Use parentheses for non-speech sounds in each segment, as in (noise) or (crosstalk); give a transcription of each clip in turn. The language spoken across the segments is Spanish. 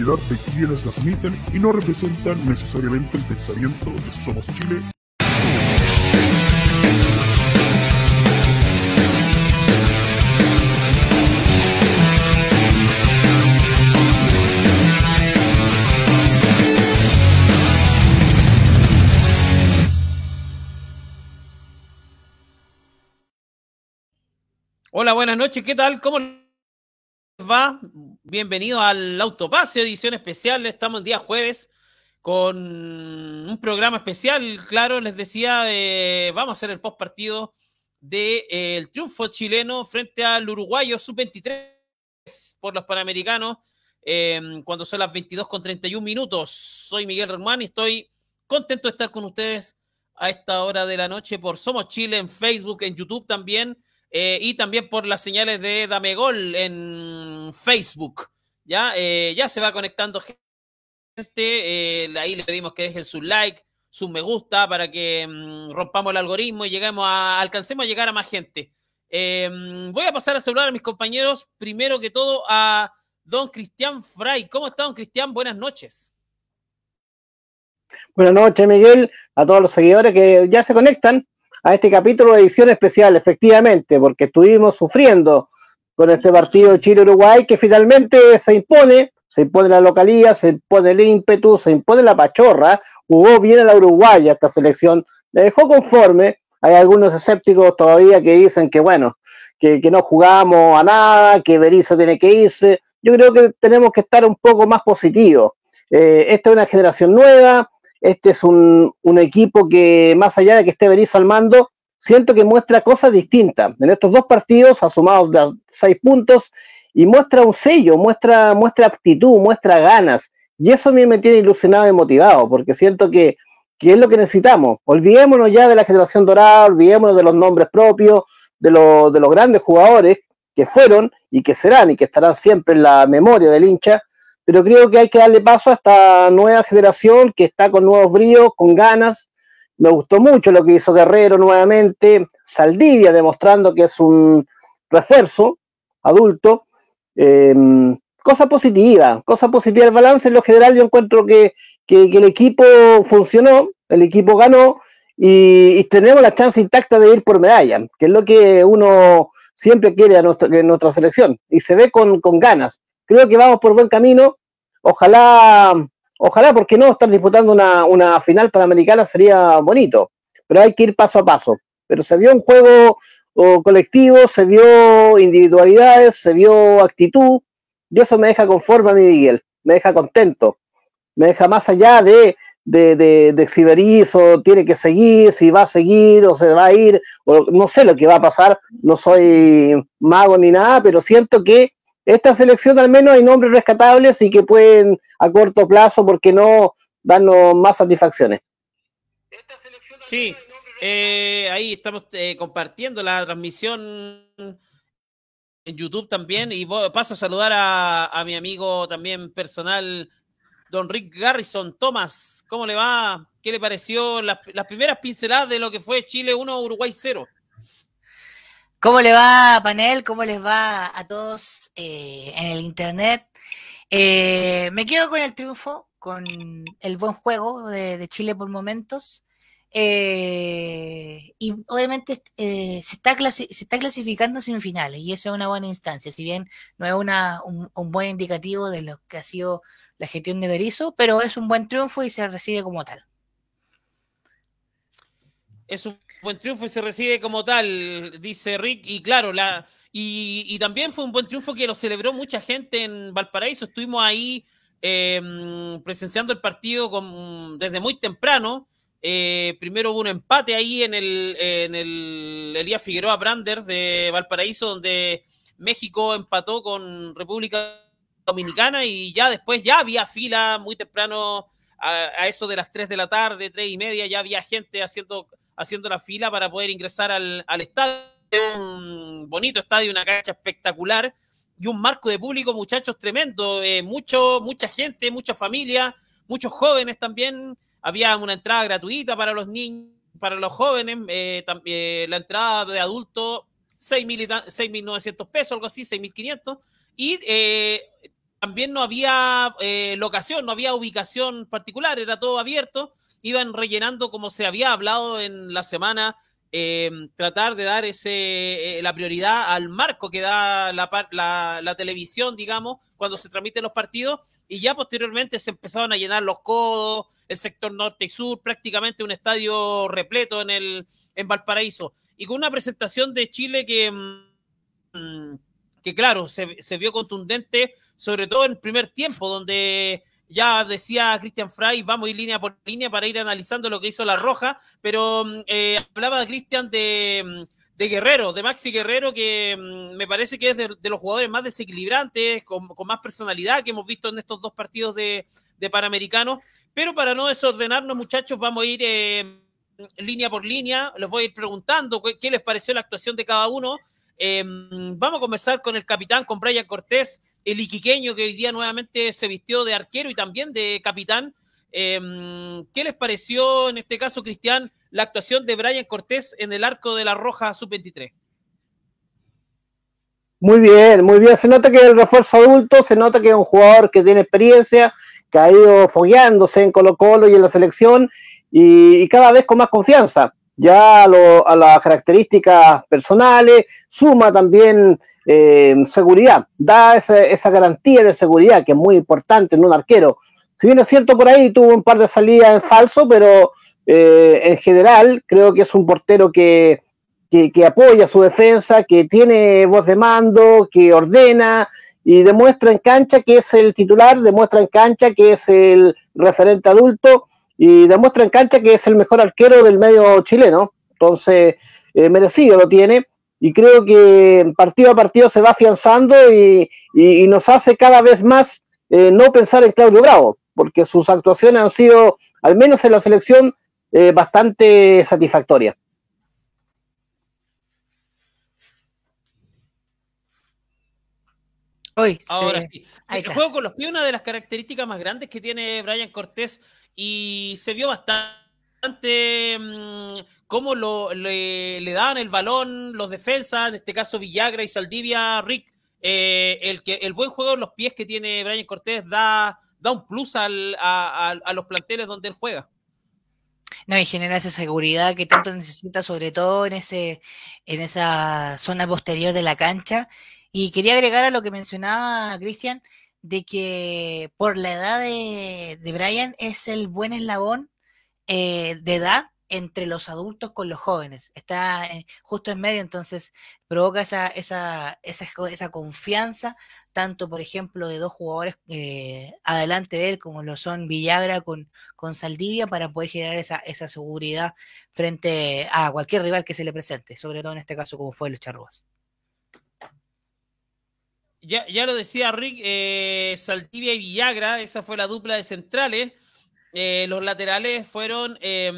de quienes las emiten y no representan necesariamente el pensamiento de Somos Chile. Hola, buenas noches, ¿qué tal? ¿Cómo va? Bienvenido al Autopase, edición especial. Estamos el día jueves con un programa especial. Claro, les decía, eh, vamos a hacer el post partido del de, eh, triunfo chileno frente al uruguayo sub-23 por los panamericanos eh, cuando son las 22 con 31 minutos. Soy Miguel Román y estoy contento de estar con ustedes a esta hora de la noche por Somos Chile en Facebook, en YouTube también eh, y también por las señales de Dame Gol en Facebook. Ya, eh, ya se va conectando gente. Eh, ahí le pedimos que dejen su like, su me gusta para que mm, rompamos el algoritmo y lleguemos a, alcancemos a llegar a más gente. voy a pasar a saludar a mis compañeros. Primero que todo a don Cristian Fray. ¿Cómo está, don Cristian? Buenas noches. Buenas noches, Miguel, a todos los seguidores que ya se conectan a este capítulo de edición especial, efectivamente, porque estuvimos sufriendo con este partido Chile-Uruguay que finalmente se impone, se impone la localía, se impone el ímpetu, se impone la pachorra, jugó bien a la Uruguaya esta selección, le dejó conforme, hay algunos escépticos todavía que dicen que bueno, que, no jugamos a nada, que Berizzo tiene que irse, yo creo que tenemos que estar un poco más positivos. Eh, esta es una generación nueva, este es un, equipo que, más allá de que esté Berizzo al mando, siento que muestra cosas distintas. En estos dos partidos, asumados de seis puntos, y muestra un sello, muestra, muestra aptitud, muestra ganas. Y eso a mí me tiene ilusionado y motivado, porque siento que, es lo que necesitamos. Olvidémonos ya de la generación dorada, olvidémonos de los nombres propios, de, de los grandes jugadores que fueron y que serán y que estarán siempre en la memoria del hincha, pero creo que hay que darle paso a esta nueva generación que está con nuevos bríos, con ganas. Me gustó mucho lo que hizo Guerrero nuevamente, Saldivia demostrando que es un refuerzo adulto. Em, cosa positiva, cosa positiva. El balance en lo general yo encuentro que, el equipo funcionó, el equipo ganó y, tenemos la chance intacta de ir por medalla, que es lo que uno siempre quiere a nuestra, en nuestra selección y se ve con ganas creo que vamos por buen camino. Ojalá, ojalá, porque no estar disputando una, una final panamericana sería bonito, pero hay que ir paso a paso. Pero se vio un juego colectivo, se vio individualidades, se vio actitud, y eso me deja conforme a mi Miguel, me deja contento, me deja más allá de, de, de, de tiene que seguir, si va a seguir o se va a ir, o no sé lo que va a pasar, no soy mago ni nada, pero siento que esta selección al menos hay nombres rescatables y que pueden a corto plazo, porque no, darnos más satisfacciones. Sí, eh, ahí estamos eh, compartiendo la transmisión en YouTube también y paso a saludar a, mi amigo también personal, don Rick Garrison. Tomás, ¿cómo le va? ¿Qué le pareció las, las primeras pinceladas de lo que fue Chile 1, Uruguay 0? ¿Cómo le va, panel? ¿Cómo les va a todos eh, en el internet? Eh, me quedo con el triunfo, con el buen juego de, Chile por momentos. Eh, y obviamente se, está se está clasificando semifinales y eso es una buena instancia, si bien no es una, un, buen indicativo de lo que ha sido la gestión de Berizzo, pero es un buen triunfo y se recibe como tal. Es un buen triunfo y se recibe como tal, dice Rick. Y claro, la, y, también fue un buen triunfo que lo celebró mucha gente en Valparaíso. Estuvimos ahí em, presenciando el partido desde muy temprano. Eh, primero hubo un empate ahí en el, Elías Figueroa Brander de Valparaíso, donde México empató con República Dominicana y ya después ya había fila muy temprano a, eso de las 3 de la tarde, 3 y media, ya había gente haciendo haciendo la fila para poder ingresar al, estadio. Un bonito estadio, una cancha espectacular y un marco de público, muchachos, tremendo. Eh, mucho, mucha gente, mucha familia, muchos jóvenes también. Había una entrada gratuita para los niños, para los jóvenes. Eh, eh, la entrada de adulto, 6.900 pesos, algo así, 6.500. Y también no había eh, locación, no había ubicación particular, era todo abierto, iban rellenando como se había hablado en la semana, eh, tratar de dar ese, eh, la prioridad al marco que da la, la, televisión, digamos, cuando se transmiten los partidos, y ya posteriormente se empezaron a llenar los codos, el sector norte y sur, prácticamente un estadio repleto en, el, en Valparaíso, y con una presentación de Chile que... Mm, que claro, se, vio contundente, sobre todo en el primer tiempo, donde ya decía Cristian Frey, vamos a ir línea por línea para ir analizando lo que hizo la Roja, pero mm, eh, hablaba Cristian de, mm, de, Guerrero, de Maxi Guerrero, que mm, me parece que es de, los jugadores más desequilibrantes, con, más personalidad que hemos visto en estos dos partidos de, de Panamericanos, pero para no desordenarnos muchachos, vamos a ir... Eh, línea por línea, les voy a ir preguntando qué les pareció la actuación de cada uno Em, vamos a comenzar con el capitán, con Brian Cortés, el iquiqueño que hoy día nuevamente se vistió de arquero y también de capitán. Em, ¿Qué les pareció en este caso, Cristian, la actuación de Brian Cortés en el arco de la Roja Sub-23? Muy bien, muy bien. Se nota que el refuerzo adulto, se nota que es un jugador que tiene experiencia, que ha ido fogueándose en Colo Colo y en la selección y cada vez con más confianza ya a, las características personales, suma también eh, seguridad, da esa, garantía de seguridad que es muy importante en un arquero. Si bien es cierto por ahí tuvo un par de salidas en falso, pero eh, en general creo que es un portero que, que, apoya su defensa, que tiene voz de mando, que ordena y demuestra en cancha que es el titular, demuestra en cancha que es el referente adulto y demuestra en cancha que es el mejor arquero del medio chileno. Entonces, eh, merecido lo tiene. Y creo que partido a partido se va afianzando y, nos hace cada vez más eh, no pensar en Claudio Bravo, porque sus actuaciones han sido, al menos en la selección, eh, bastante satisfactorias. Ahora sí. El juego con los pies, una de las características más grandes que tiene Brian Cortés y se vio bastante mmm, cómo lo, le, daban el balón los defensas, en este caso Villagra y Saldivia, Rick. Eh, el, que, el buen juego en los pies que tiene Brian Cortés da, da un plus al, a, a, los planteles donde él juega. No, y genera esa seguridad que tanto necesita, sobre todo en ese, en esa zona posterior de la cancha. Y quería agregar a lo que mencionaba Cristian, de que por la edad de, de Brian es el buen eslabón eh, de edad entre los adultos con los jóvenes. Está eh, justo en medio, entonces provoca esa, esa, esa, esa confianza, tanto por ejemplo de dos jugadores eh, adelante de él, como lo son Villagra con, con Saldivia, para poder generar esa, esa seguridad frente a cualquier rival que se le presente, sobre todo en este caso como fue los ya, ya lo decía Rick, eh, Saltivia y Villagra, esa fue la dupla de centrales. Eh, los laterales fueron, eh,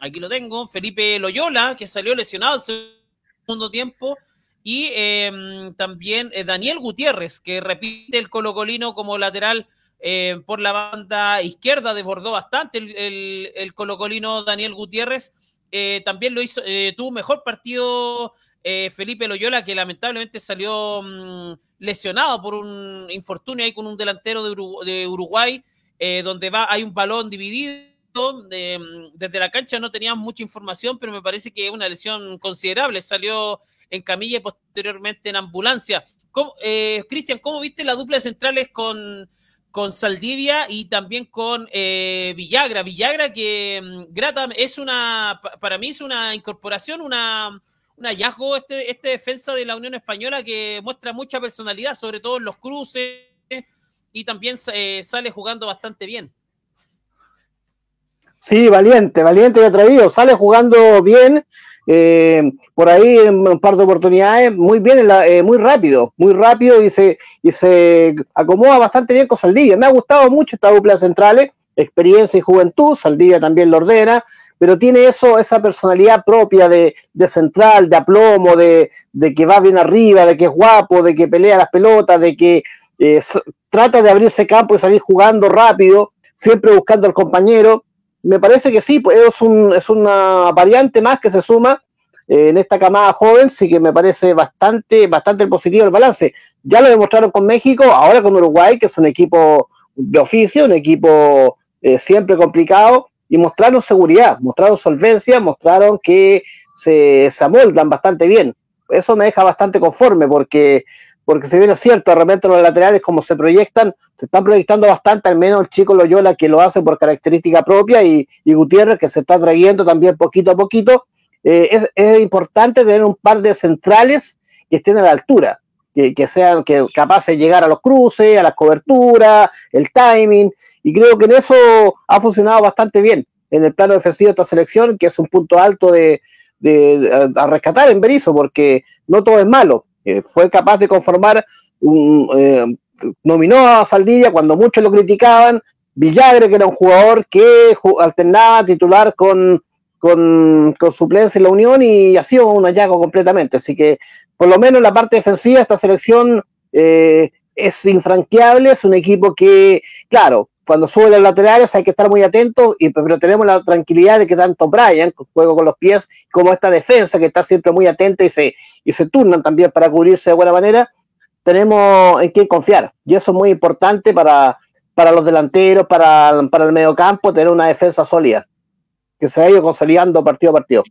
aquí lo tengo, Felipe Loyola, que salió lesionado el segundo tiempo, y también Daniel Gutiérrez, que repite el colocolino como lateral por la banda izquierda, desbordó bastante el, el colocolino Daniel Gutiérrez. también lo hizo, tuvo mejor partido eh, Felipe Loyola, que lamentablemente salió mm, lesionado por un infortunio ahí con un delantero de, Uruguay, eh, donde va, hay un balón dividido. Mm, desde la cancha no teníamos mucha información, pero me parece que es una lesión considerable. Salió en camilla y posteriormente en ambulancia. Eh, ¿cómo viste la dupla de centrales con, con Saldivia y también con Villagra? Villagra que mm, grata, es una, para mí es una incorporación, una un hallazgo este, este defensa de la Unión Española que muestra mucha personalidad, sobre todo en los cruces, y también eh, sale jugando bastante bien. Sí, valiente, valiente y atrevido, sale jugando bien, eh, por ahí en un par de oportunidades, muy bien, eh, muy rápido, muy rápido y se, y se acomoda bastante bien con Saldivia. Me ha gustado mucho esta dupla centrales, experiencia y juventud, Saldivia también lo ordena, pero tiene eso, esa personalidad propia de, central, de aplomo, de, que va bien arriba, de que es guapo, de que pelea las pelotas, de que eh, trata de abrirse campo y salir jugando rápido, siempre buscando al compañero. Me parece que sí, pues es, un, es una variante más que se suma eh, en esta camada joven, sí que me parece bastante, bastante positivo el balance. Ya lo demostraron con México, ahora con Uruguay, que es un equipo de oficio, un equipo eh, siempre complicado, y mostraron seguridad, mostraron solvencia, mostraron que se, se amoldan bastante bien. Eso me deja bastante conforme porque porque si bien es cierto, de repente los laterales como se proyectan, se están proyectando bastante, al menos el chico Loyola que lo hace por característica propia y, Gutiérrez que se está trayendo también poquito a poquito. Eh, es, importante tener un par de centrales que estén a la altura, que, sean que capaces de llegar a los cruces, a las coberturas, el timing, y creo que en eso ha funcionado bastante bien. En el plano defensivo de esta selección, que es un punto alto de, a rescatar en Berizzo, porque no todo es malo. Fue capaz de conformar, un, eh, nominó a Saldivia cuando muchos lo criticaban, Villagre, que era un jugador que alternaba titular con, con, suplencia en la Unión y ha sido un hallazgo completamente. Así que, por lo menos en la parte defensiva, esta selección eh, es infranqueable, es un equipo que, claro, cuando sube los laterales hay que estar muy atentos, y, pero tenemos la tranquilidad de que tanto Brian, juego con los pies, como esta defensa que está siempre muy atenta y se, y se turnan también para cubrirse de buena manera, tenemos en qué confiar. Y eso es muy importante para, para los delanteros, para, para el mediocampo, tener una defensa sólida, que se ha ido consolidando partido a partido.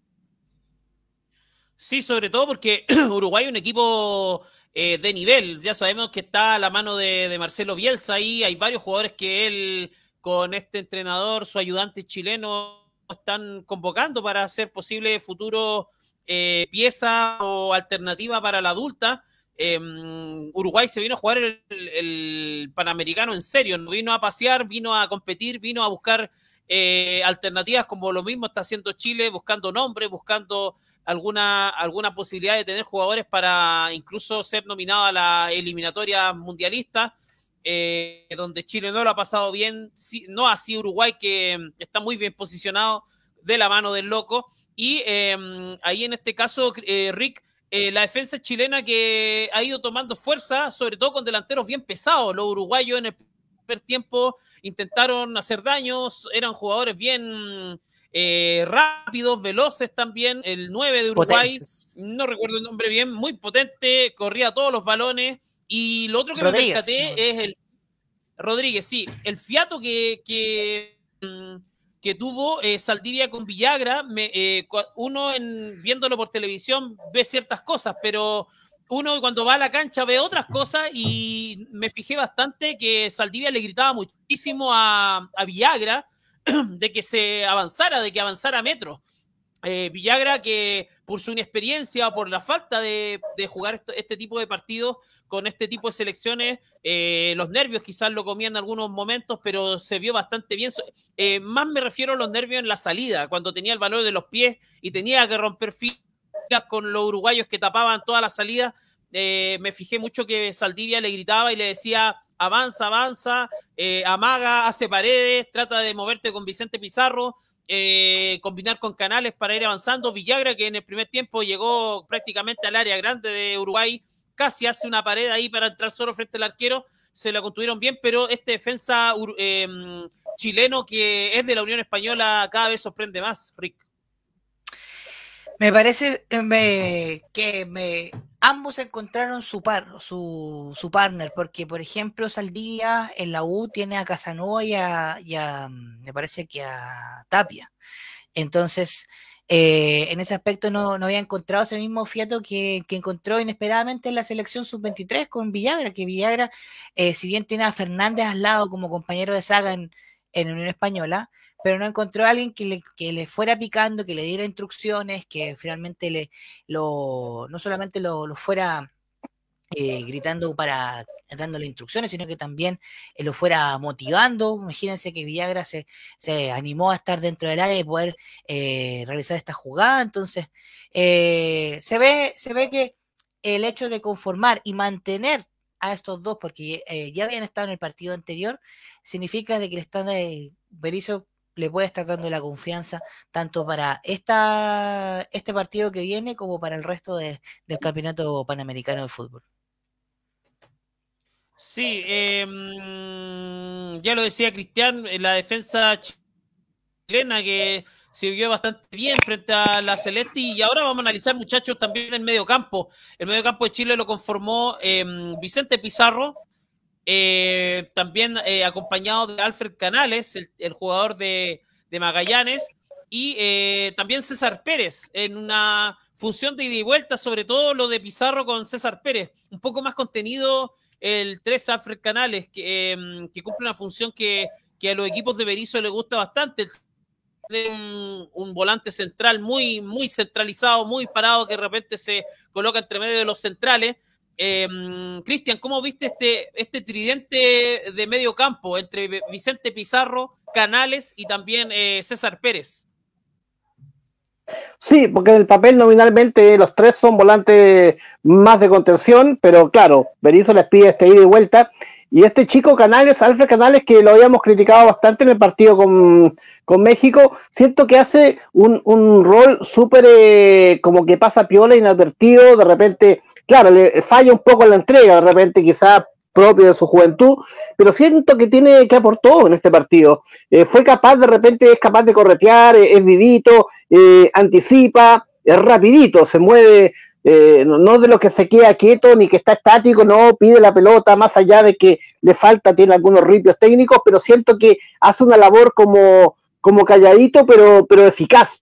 Sí, sobre todo porque (clears throat) Uruguay es un equipo eh, de nivel. Ya sabemos que está a la mano de, Marcelo Bielsa ahí. Hay varios jugadores que él, con este entrenador, su ayudante chileno, están convocando para hacer posible futuro eh, pieza o alternativa para la adulta. Em, Uruguay se vino a jugar el, Panamericano en serio, no vino a pasear, vino a competir, vino a buscar eh, alternativas como lo mismo está haciendo Chile, buscando nombres, buscando alguna, alguna posibilidad de tener jugadores para incluso ser nominado a la eliminatoria mundialista, eh, donde Chile no lo ha pasado bien, no así Uruguay, que mm, está muy bien posicionado de la mano del loco. Y em, ahí en este caso, eh, Rick, la defensa chilena que ha ido tomando fuerza, sobre todo con delanteros bien pesados. Los uruguayos en el tiempo intentaron hacer daños, eran jugadores bien eh, rápidos, veloces también. El 9 de Uruguay, no recuerdo el nombre bien, muy potente, corría todos los balones. Y lo otro que me percaté es el. Rodríguez, sí, el fiato que, que, mm, que tuvo eh, Saldivia con Villagra, me, eh, uno en, viéndolo por televisión ve ciertas cosas, pero uno cuando va a la cancha ve otras cosas y me fijé bastante que Saldivia le gritaba muchísimo a, Villagra (clears throat) de que se avanzara, de que avanzara Metro. Eh, Villagra que por su inexperiencia por la falta de, jugar este tipo de partidos con este tipo de selecciones, eh, los nervios quizás lo comían en algunos momentos, pero se vio bastante bien. Eh, más me refiero a los nervios en la salida, cuando tenía el valor de los pies y tenía que romper filas con los uruguayos que tapaban toda la salida. me fijé mucho que Saldivia le gritaba y le decía avanza, avanza, eh, amaga, hace paredes, trata de moverte con Vicente Pizarro, eh, combinar con Canales para ir avanzando. Villagra, que en el primer tiempo llegó prácticamente al área grande de Uruguay, casi hace una pared ahí para entrar solo frente al arquero, se la construyeron bien, pero este defensa em, chileno que es de la Unión Española cada vez sorprende más, Rick. Me parece eh, que me, ambos encontraron su, par, su, partner, porque por ejemplo Saldivia en la U tiene a Casanova y a, me parece que a Tapia. Entonces, eh, en ese aspecto no, había encontrado ese mismo fiato que, encontró inesperadamente en la selección sub-23 con Villagra, que Villagra, eh, si bien tiene a Fernández al lado como compañero de saga en, en Unión Española, pero no encontró a alguien que le, que le fuera picando, que le diera instrucciones, que finalmente le, lo, no solamente lo, fuera eh, gritando para dándole instrucciones, sino que también eh, lo fuera motivando. Imagínense que Villagra se, se, animó a estar dentro del área y poder eh, realizar esta jugada. Entonces, se, ve, se ve que el hecho de conformar y mantener a estos dos, porque ya habían estado en el partido anterior, significa de que le están de Berizzo le puede estar dando la confianza tanto para esta, este partido que viene como para el resto del campeonato panamericano de fútbol. Sí, em, ya lo decía Cristian, la defensa chilena que se vio bastante bien frente a la Celeste y ahora vamos a analizar muchachos también el medio campo. El medio campo de Chile lo conformó em, Vicente Pizarro, eh, también eh, acompañado de Alfred Canales, el, jugador de, Magallanes, y eh, también César Pérez en una función de ida y vuelta, sobre todo lo de Pizarro con César Pérez, un poco más contenido el 3 Alfred Canales, que, em, que cumple una función que, que, a los equipos de Berizzo le gusta bastante, de un, volante central muy, muy centralizado, muy parado, que de repente se coloca entre medio de los centrales. Eh, Cristian, ¿cómo viste este, este tridente de medio campo entre Vicente Pizarro, Canales y también eh, César Pérez? Sí, porque en el papel nominalmente los tres son volantes más de contención, pero claro, Berizzo les pide este ida y vuelta y este chico Canales, Alfred Canales, que lo habíamos criticado bastante en el partido con, México, siento que hace un, un rol súper eh, como que pasa piola, inadvertido, de repente, claro, le falla un poco la entrega, de repente quizás propio de su juventud, pero siento que tiene que aportar en este partido. Eh, fue capaz, de repente es capaz de corretear, es vivito, eh, anticipa, es rapidito, se mueve, eh, no de lo que se queda quieto ni que está estático, no pide la pelota, más allá de que le falta, tiene algunos ripios técnicos, pero siento que hace una labor como, como calladito, pero, pero eficaz.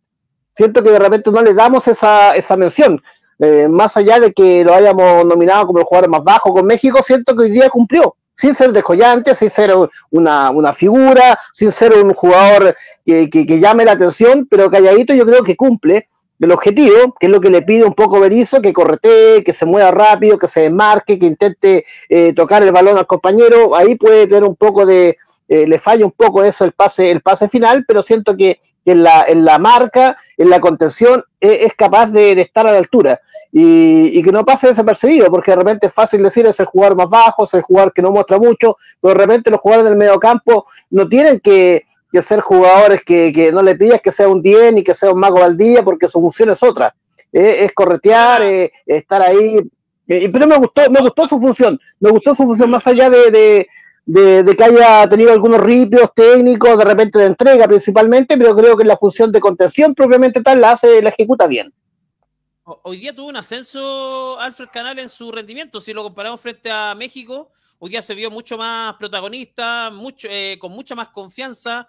Siento que de repente no le damos esa, esa mención. Eh, más allá de que lo hayamos nominado como el jugador más bajo con México, siento que hoy día cumplió. Sin ser descollante, sin ser una, una figura, sin ser un jugador que, que, que, llame la atención, pero calladito yo creo que cumple el objetivo, que es lo que le pide un poco Berizzo, que corretee, que se mueva rápido, que se desmarque, que intente eh, tocar el balón al compañero, ahí puede tener un poco de, eh, le falla un poco eso el pase, el pase final, pero siento que en la, en la marca, en la contención, e, es, capaz de, estar a la altura y, y, que no pase desapercibido, porque de repente es fácil decir es el jugador más bajo, es el jugador que no muestra mucho, pero de repente los jugadores del medio campo no tienen que que ser jugadores que, que, no le pidas que sea un 10 ni que sea un mago Valdía, porque su función es otra. Eh, es corretear, eh, estar ahí. Pero me gustó, me gustó su función, me gustó su función más allá de, de, que haya tenido algunos ripios técnicos, de repente de entrega principalmente, pero creo que la función de contención propiamente tal la hace, la ejecuta bien. Hoy día tuvo un ascenso Alfred Canal en su rendimiento, si lo comparamos frente a México, hoy día se vio mucho más protagonista, mucho, con mucha más confianza,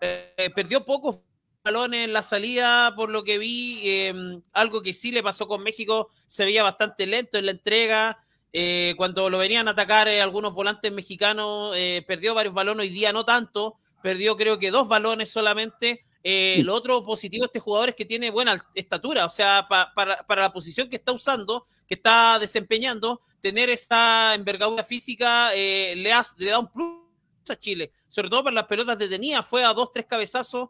eh, perdió pocos balones en la salida, por lo que vi. Em, algo que sí le pasó con México, se veía bastante lento en la entrega. Eh, cuando lo venían a atacar eh, algunos volantes mexicanos, perdió varios balones, hoy día no tanto, perdió creo que dos balones solamente. Lo otro positivo de este jugador es que tiene buena estatura, o sea, para, la posición que está usando, que está desempeñando, tener esta envergadura física le, le da un plus a Chile, sobre todo para las pelotas detenidas. Fue a dos, tres cabezazos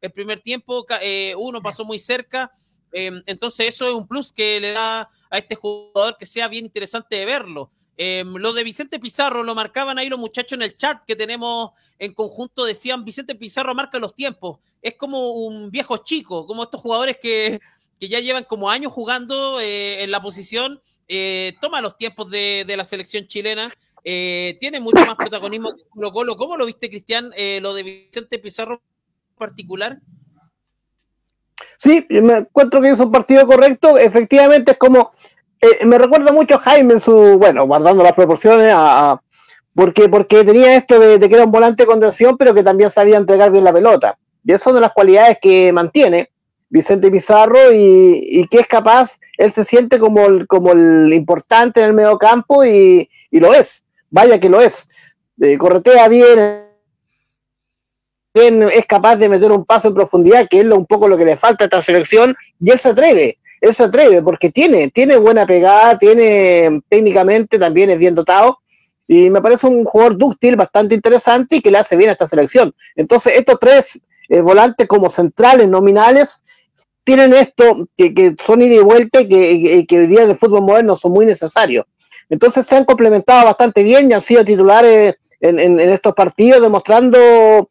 el primer tiempo, eh, uno pasó muy cerca. Em, entonces, eso es un plus que le da a este jugador que sea bien interesante de verlo. Em, lo de Vicente Pizarro lo marcaban ahí los muchachos en el chat que tenemos en conjunto. Decían: Vicente Pizarro marca los tiempos. Es como un viejo chico, como estos jugadores que, que ya llevan como años jugando eh, en la posición. Eh, toma los tiempos de, de la selección chilena eh, tiene mucho más protagonismo que Colo Colo. ¿Cómo lo viste, Cristian, eh, lo de Vicente Pizarro en particular? Sí, me encuentro que es un partido correcto. Efectivamente, es como. Eh, me recuerda mucho a Jaime en su. Bueno, guardando las proporciones, a, porque, porque tenía esto de, que era un volante de contención, pero que también sabía entregar bien la pelota. Y eso son de las cualidades que mantiene Vicente Pizarro y, que es capaz, él se siente como el, como el importante en el medio campo y, y lo es vaya que lo es. Eh, corretea bien, es capaz de meter un paso en profundidad, que es lo, un poco lo que le falta a esta selección, y él se atreve, él se atreve, porque tiene, tiene buena pegada, tiene técnicamente también es bien dotado, y me parece un jugador dúctil, bastante interesante y que le hace bien a esta selección. Entonces, estos tres eh, volantes como centrales nominales tienen esto, que, son ida y vuelta y que, que hoy día en el fútbol moderno son muy necesarios. Entonces se han complementado bastante bien y han sido titulares en, estos partidos, demostrando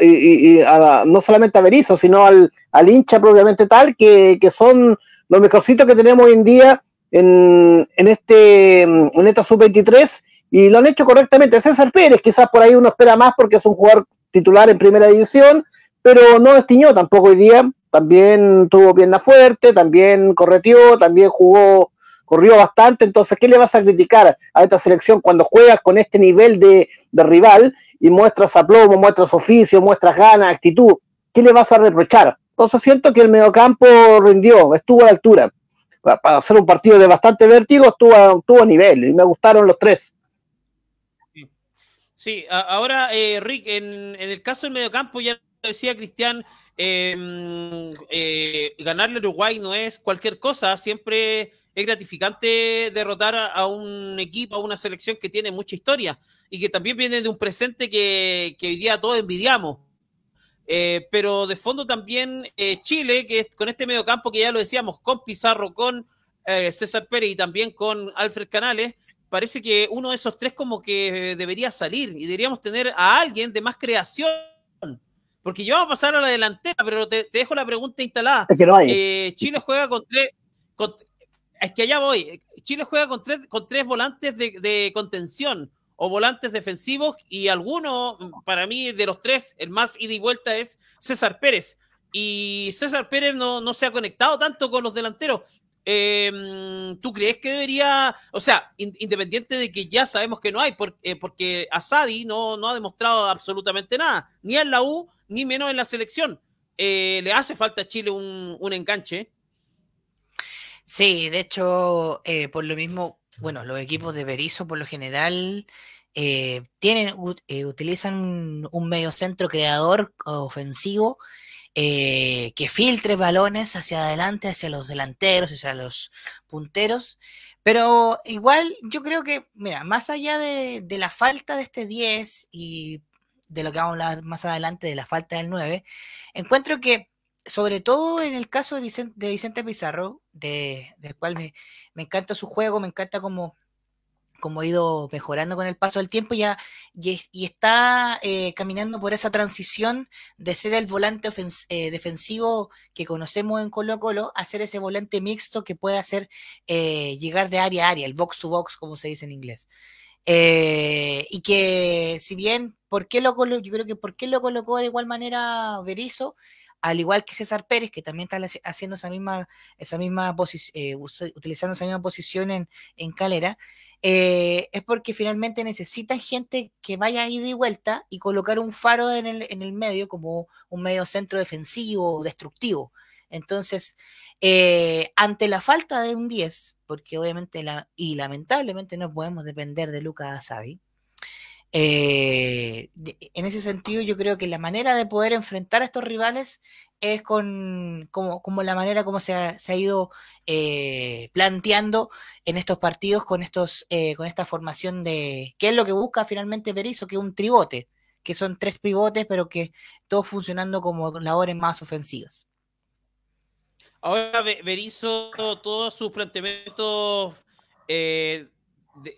y, no solamente a Berizzo, sino al, hincha propiamente tal, que, son los mejorcitos que tenemos hoy en día en, en este en esta sub-23 y lo han hecho correctamente. César Pérez, quizás por ahí uno espera más porque es un jugador titular en primera división, pero no destiñó tampoco hoy día. También tuvo pierna fuerte, también correteó, también jugó, corrió bastante. Entonces, ¿qué le vas a criticar a esta selección cuando juegas con este nivel de, rival y muestras aplomo, muestras oficio, muestras ganas, actitud? ¿Qué le vas a reprochar? Entonces siento que el mediocampo rindió, estuvo a la altura. Para hacer un partido de bastante vértigo, estuvo a, estuvo a nivel y me gustaron los tres. Sí, ahora, eh, Rick, en, el caso del mediocampo, ya decía Cristian, eh, eh, ganarle a Uruguay no es cualquier cosa, siempre es gratificante derrotar a, un equipo, a una selección que tiene mucha historia y que también viene de un presente que, que hoy día todos envidiamos. Eh, pero de fondo también eh, Chile, que es, con este mediocampo que ya lo decíamos, con Pizarro, con eh, César Pérez y también con Alfred Canales, parece que uno de esos tres como que debería salir y deberíamos tener a alguien de más creación. Porque yo vamos a pasar a la delantera, pero te, te dejo la pregunta instalada. Es que no hay. Chile juega con tres... Con, es que allá voy. Chile juega con tres, con tres volantes de, contención o volantes defensivos y alguno, para mí, de los tres, el más ida y vuelta es César Pérez. Y César Pérez no, no se ha conectado tanto con los delanteros. Eh, ¿Tú crees que debería, o sea, in, independiente de que ya sabemos que no hay, por, eh, porque Asadi no, no ha demostrado absolutamente nada, ni en la U, ni menos en la selección? Eh, ¿Le hace falta a Chile un, un enganche? Sí, de hecho, eh, por lo mismo, bueno, los equipos de Berizzo por lo general eh, tienen, eh, utilizan un, un mediocentro creador ofensivo eh, que filtre balones hacia adelante, hacia los delanteros, hacia los punteros. Pero igual yo creo que, mira, más allá de, de la falta de este 10 y de lo que vamos a hablar más adelante de la falta del 9, encuentro que sobre todo en el caso de Vicente, de Vicente Pizarro, de, del cual me, me, encanta su juego, me encanta cómo, cómo ha ido mejorando con el paso del tiempo ya, y, está eh, caminando por esa transición de ser el volante eh, defensivo que conocemos en Colo Colo a ser ese volante mixto que puede hacer eh, llegar de área a área, el box to box, como se dice en inglés. Eh, y que si bien, ¿por qué lo? Yo creo que ¿por qué lo colocó de igual manera Berizzo? Al igual que César Pérez, que también está haciendo esa misma, esa misma eh, utilizando esa misma posición en, en Calera, eh, es porque finalmente necesitan gente que vaya ida y vuelta y colocar un faro en el, en el medio como un medio centro defensivo, destructivo. Entonces, eh, ante la falta de un 10, porque obviamente y lamentablemente no podemos depender de Lucas Asadi, eh, en ese sentido, yo creo que la manera de poder enfrentar a estos rivales es con como, la manera como se ha, ido eh, planteando en estos partidos con estos eh, con esta formación de qué es lo que busca finalmente Berizzo, que es un tribote, que son tres pivotes, pero que todos funcionando como labores más ofensivas. Ahora Berizzo, todos sus planteamientos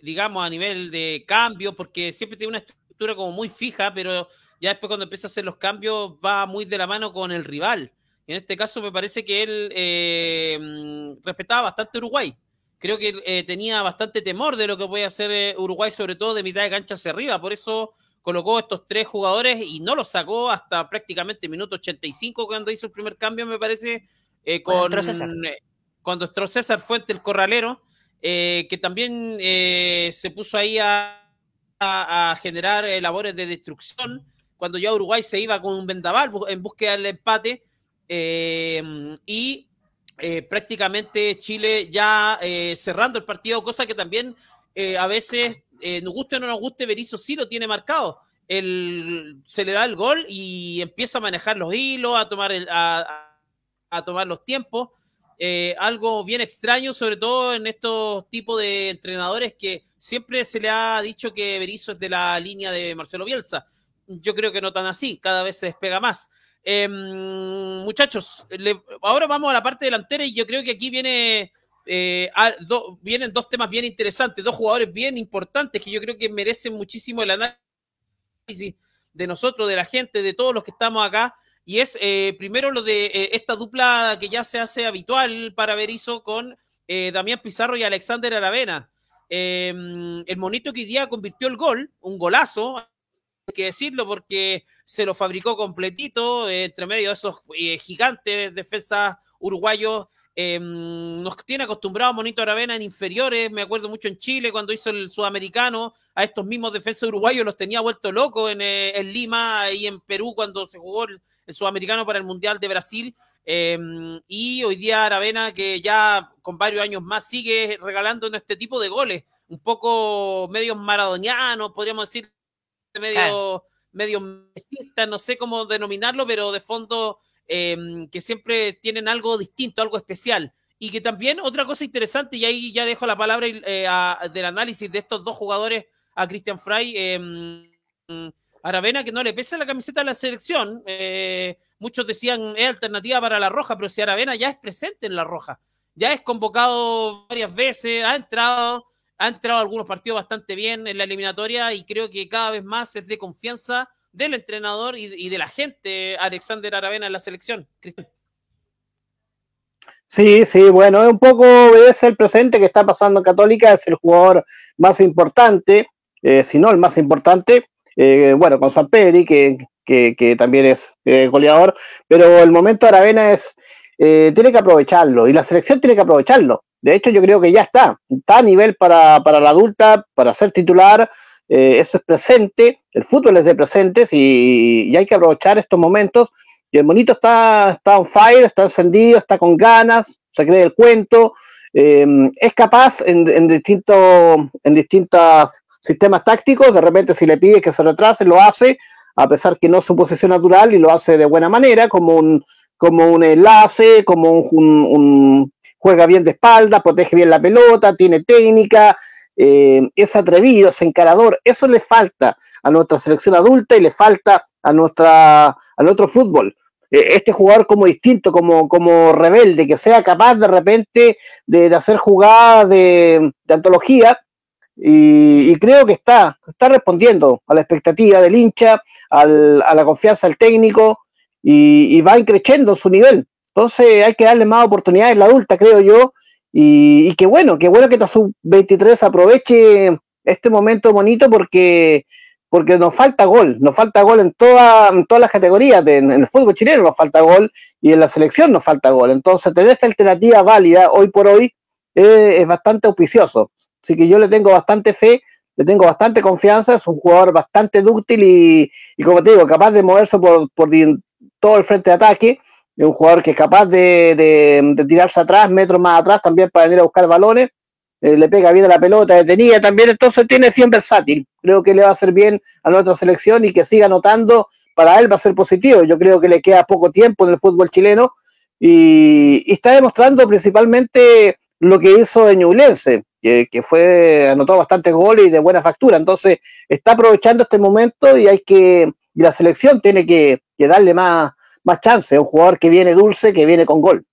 digamos, a nivel de cambio, porque siempre tiene una estructura como muy fija, pero ya después cuando empieza a hacer los cambios va muy de la mano con el rival. En este caso me parece que él eh, respetaba bastante Uruguay. Creo que eh, tenía bastante temor de lo que puede hacer eh, Uruguay, sobre todo de mitad de cancha hacia arriba. Por eso colocó estos tres jugadores y no los sacó hasta prácticamente minuto 85 cuando hizo el primer cambio, me parece, eh, con, cuando entró César Fuente, el corralero eh, que también eh, se puso ahí a, generar eh, labores de destrucción cuando ya Uruguay se iba con un vendaval en búsqueda del empate y prácticamente Chile ya cerrando el partido, cosa que también a veces, nos guste o no nos guste, Berizzo sí lo tiene marcado. El, se le da el gol y empieza a manejar los hilos, a tomar, a tomar los tiempos eh, algo bien extraño, sobre todo en estos tipos de entrenadores que siempre se le ha dicho que Berizzo es de la línea de Marcelo Bielsa. Yo creo que no tan así, cada vez se despega más. Eh, muchachos, ahora vamos a la parte delantera y yo creo que aquí viene, eh, vienen dos temas bien interesantes, dos jugadores bien importantes que yo creo que merecen muchísimo el análisis de nosotros, de la gente, de todos los que estamos acá y es eh, primero lo de eh, esta dupla que ya se hace habitual para Berizzo con eh, Damián Pizarro y Alexander Aravena. el monito que día convirtió el gol, un golazo, que decirlo, porque se lo fabricó completito, eh, entre medio de esos gigantes defensas uruguayos. Em, nos tiene acostumbrado Monito Aravena en inferiores, me acuerdo mucho en Chile cuando hizo el sudamericano, a estos mismos defensas uruguayos los tenía vuelto locos en, en Lima y en Perú cuando se jugó el, el sudamericano para el Mundial de Brasil. Em, y hoy día Aravena, que ya con varios años más sigue regalando este tipo de goles, un poco medios maradonianos, podríamos decir, medio, medio mesistas, no sé cómo denominarlo, pero de fondo em, que siempre tienen algo distinto, algo especial. Y que también otra cosa interesante, y ahí ya dejo la palabra eh, del análisis de estos dos jugadores a Christian Frey. Eh, Aravena que no le pesa la camiseta de la selección. Eh, muchos decían es alternativa para la roja, pero si Aravena ya es presente en la roja, ya es convocado varias veces, ha entrado, ha entrado algunos partidos bastante bien en la eliminatoria y creo que cada vez más es de confianza del entrenador y, de la gente Alexander Aravena en la selección. Cristian. Sí, sí, bueno, un poco es el presente que está pasando en Católica, es el jugador más importante, eh, si no el más importante, eh, bueno, con San Pedri, que, que, también es eh, goleador, pero el momento de Aravena es, tiene que aprovecharlo y la selección tiene que aprovecharlo. De hecho, yo creo que ya está, está a nivel para, para la adulta, para ser titular, eso es presente, el fútbol es de presentes y, hay que aprovechar estos momentos. Y el monito está, está on fire, está encendido, está con ganas, se cree el cuento, es capaz en, en, distinto, en sistemas tácticos, de repente si le pide que se retrase, lo hace, a pesar que no es su posición natural y lo hace de buena manera, como un, como un enlace, como un, juega bien de espalda, protege bien la pelota, tiene técnica, eh, es atrevido, es encarador. Eso le falta a nuestra selección adulta y le falta a nuestra a nuestro fútbol. Eh, este jugador como distinto, como, como rebelde, que sea capaz de repente de, hacer jugadas de, antología y, creo que está, está respondiendo a la expectativa del hincha, al, a la confianza del técnico y, va creciendo su nivel. Entonces hay que darle más oportunidades a la adulta, creo yo, y, y qué bueno, qué bueno que esta sub-23 aproveche este momento bonito porque porque nos falta gol, nos falta gol en, toda, en todas las categorías, en el fútbol chileno nos falta gol y en la selección nos falta gol. Entonces, tener esta alternativa válida hoy por hoy es bastante auspicioso. Así que yo le tengo bastante fe, le tengo bastante confianza, es un jugador bastante dúctil y, como te digo, capaz de moverse por, todo el frente de ataque. Es un jugador que es capaz de, tirarse atrás, metros más atrás también para venir a buscar balones. Eh, le pega bien a la pelota, detenida también, entonces tiene 100 versátil. Creo que le va a hacer bien a nuestra selección y que siga anotando, para él va a ser positivo. Yo creo que le queda poco tiempo en el fútbol chileno y, está demostrando principalmente lo que hizo en que, fue, anotó bastantes goles y de buena factura. Entonces, está aprovechando este momento y hay que, la selección tiene que, darle más, más chance. un jugador que viene dulce, que viene con gol.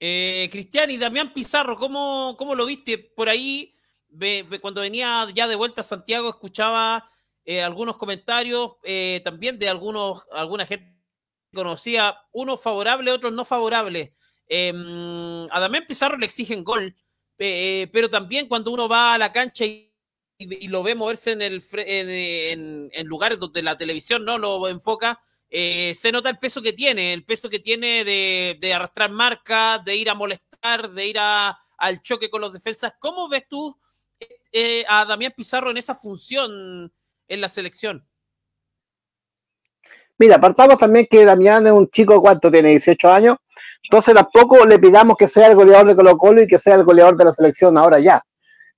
Eh, Cristian y Damián Pizarro, ¿cómo, ¿cómo, lo viste por ahí? cuando venía ya de vuelta a Santiago, escuchaba eh, algunos comentarios eh, también de algunos, alguna gente que conocía, unos favorables, otros no favorables. Eh, a Damián Pizarro le exigen gol, eh, pero también cuando uno va a la cancha y, lo ve moverse en, el, en, lugares donde la televisión no lo enfoca, eh, se nota el peso que tiene, el peso que tiene de, arrastrar marcas, de ir a molestar, de ir al choque con los defensas. ¿Cómo ves tú eh, a Damián Pizarro en esa función en la selección? Mira, apartamos también que Damián es un chico, ¿cuánto tiene? 18 años. Entonces tampoco le pidamos que sea el goleador de Colo Colo y que sea el goleador de la selección ahora ya.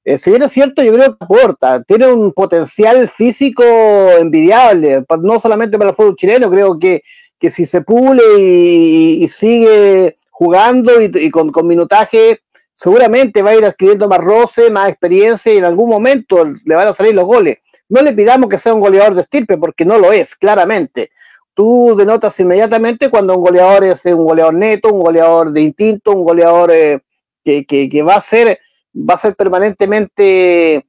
Eh, si bien es cierto, yo creo que aporta, tiene un potencial físico envidiable, no solamente para el fútbol chileno, creo que, que si se pule y, sigue jugando y, con, con, minutaje, seguramente va a ir adquiriendo más roce, más experiencia y en algún momento le van a salir los goles. No le pidamos que sea un goleador de estirpe, porque no lo es, claramente tú denotas inmediatamente cuando un goleador es un goleador neto, un goleador de instinto, un goleador eh, que, va a ser va a ser permanentemente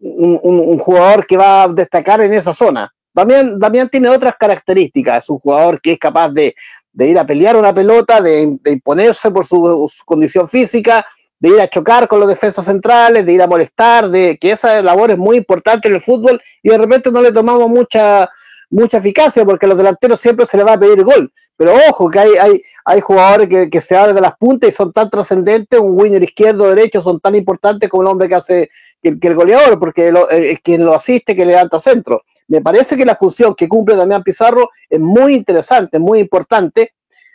un, jugador que va a destacar en esa zona. Damián, Damián tiene otras características, es un jugador que es capaz de, ir a pelear una pelota, de, imponerse por su, condición física, de ir a chocar con los defensas centrales, de ir a molestar, de que esa labor es muy importante en el fútbol y de repente no le tomamos mucha mucha eficacia porque a los delanteros siempre se les va a pedir gol. Pero ojo, que hay, hay, hay jugadores que, que se abren de las puntas y son tan trascendentes, un winner izquierdo o derecho son tan importantes como el hombre que hace que, que el goleador, porque eh, es quien lo asiste, que levanta centro. Me parece que la función que cumple Damián Pizarro es muy interesante, muy importante.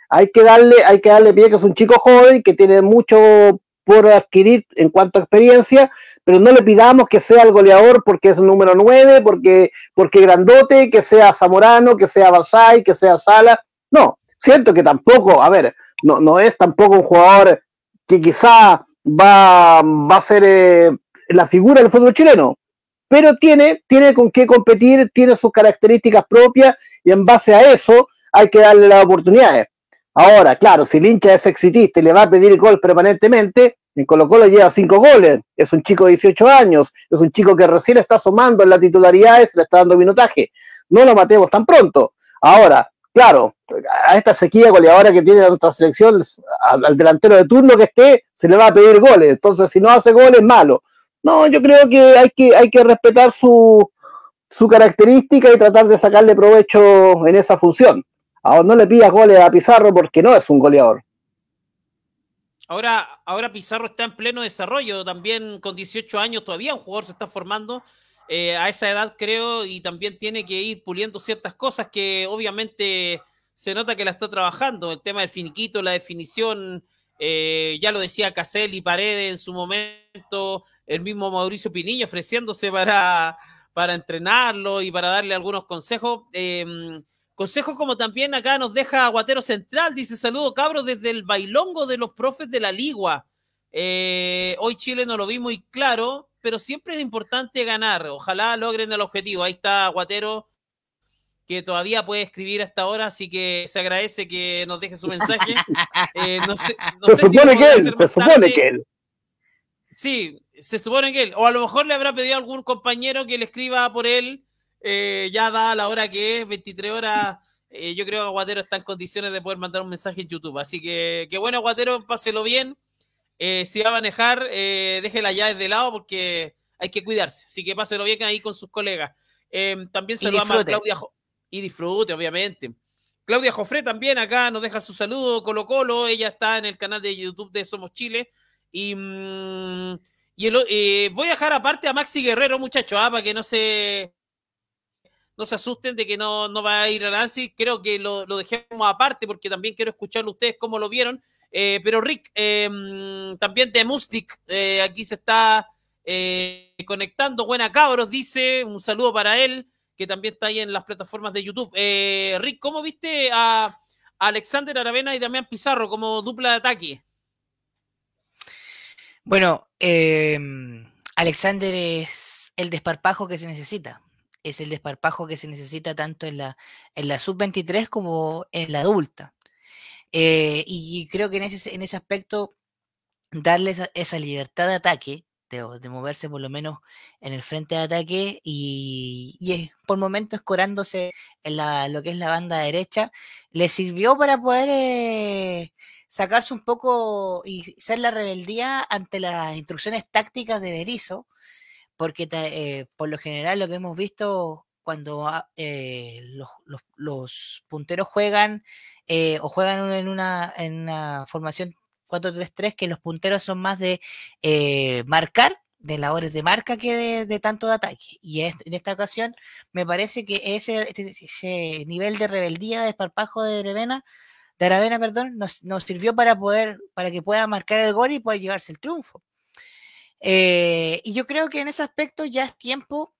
Hay que darle, hay que darle pie que es un chico joven que tiene mucho por adquirir en cuanto a experiencia, pero no le pidamos que sea el goleador porque es el número 9, porque, porque grandote, que sea Zamorano, que sea Basay, que sea Sala. No, siento que tampoco, a ver, no, no es tampoco un jugador que quizá va, va a ser eh, la figura del fútbol chileno, pero tiene, tiene con qué competir, tiene sus características propias y en base a eso hay que darle las oportunidades. Ahora, claro, si el hincha es exitista y le va a pedir gol permanentemente, en Colo Colo lleva cinco goles, es un chico de 18 años, es un chico que recién está asomando en la titularidad y se le está dando minutaje. No lo matemos tan pronto. Ahora, claro, a esta sequía goleadora que tiene nuestra selección, al, al, delantero de turno que esté, se le va a pedir goles. Entonces, si no hace goles, malo. No, yo creo que hay que, hay que respetar su, su característica y tratar de sacarle provecho en esa función. Ahora no le pidas goles a Pizarro porque no es un goleador. Ahora, ahora Pizarro está en pleno desarrollo, también con 18 años todavía un jugador se está formando eh, a esa edad creo y también tiene que ir puliendo ciertas cosas que obviamente se nota que la está trabajando, el tema del finiquito, la definición, eh, ya lo decía Casel y Paredes en su momento, el mismo Mauricio Pinilla ofreciéndose para, para entrenarlo y para darle algunos consejos. Eh, Consejos como también acá nos deja Aguatero Central, dice saludo cabros desde el bailongo de los profes de la Ligua. Eh, hoy Chile no lo vi muy claro, pero siempre es importante ganar. Ojalá logren el objetivo. Ahí está Aguatero, que todavía puede escribir hasta ahora, así que se agradece que nos deje su mensaje. (laughs) Eh, no sé, no se sé supone si que él, se supone tarde. que él. Sí, se supone que él. O a lo mejor le habrá pedido a algún compañero que le escriba por él eh, ya da la hora que es, 23 horas. Eh, yo creo que Aguatero está en condiciones de poder mandar un mensaje en YouTube. Así que, que bueno, Aguatero, páselo bien. Eh, si va a manejar, eh, déjela ya desde lado porque hay que cuidarse. Así que páselo bien ahí con sus colegas. Eh, también saludamos a Claudia jo y disfrute, obviamente. Claudia Jofré también acá nos deja su saludo, Colo Colo. Ella está en el canal de YouTube de Somos Chile. Y, mmm, y el, eh, voy a dejar aparte a Maxi Guerrero, muchachos, ah, para que no se no se asusten de que no, no va a ir a Nancy, creo que lo, lo, dejemos aparte porque también quiero escucharlo ustedes cómo lo vieron. Eh, pero Rick, eh, también de Mustic, eh, aquí se está eh, conectando. Buena cabros, dice, un saludo para él, que también está ahí en las plataformas de YouTube. Rick, ¿cómo viste a, Alexander Aravena y Damián Pizarro como dupla de ataque? Bueno, Alexander es el desparpajo que se necesita es el desparpajo que se necesita tanto en la, en la sub-23 como en la adulta. Eh, y creo que en ese, en ese aspecto, darle esa, libertad de ataque, de, de, moverse por lo menos en el frente de ataque y, por momentos escorándose en la, lo que es la banda derecha, le sirvió para poder eh, sacarse un poco y ser la rebeldía ante las instrucciones tácticas de Berizzo porque eh, por lo general lo que hemos visto cuando eh, los, punteros juegan eh, o juegan en una, en una formación 4-3-3, que los punteros son más de marcar, de labores de marca que de, tanto de ataque. Y es, en esta ocasión me parece que ese, ese nivel de rebeldía, de esparpajo de Aravena, de Aravena, perdón, nos, nos sirvió para poder, para que pueda marcar el gol y poder llevarse el triunfo. Eh, y yo creo que en ese aspecto ya es tiempo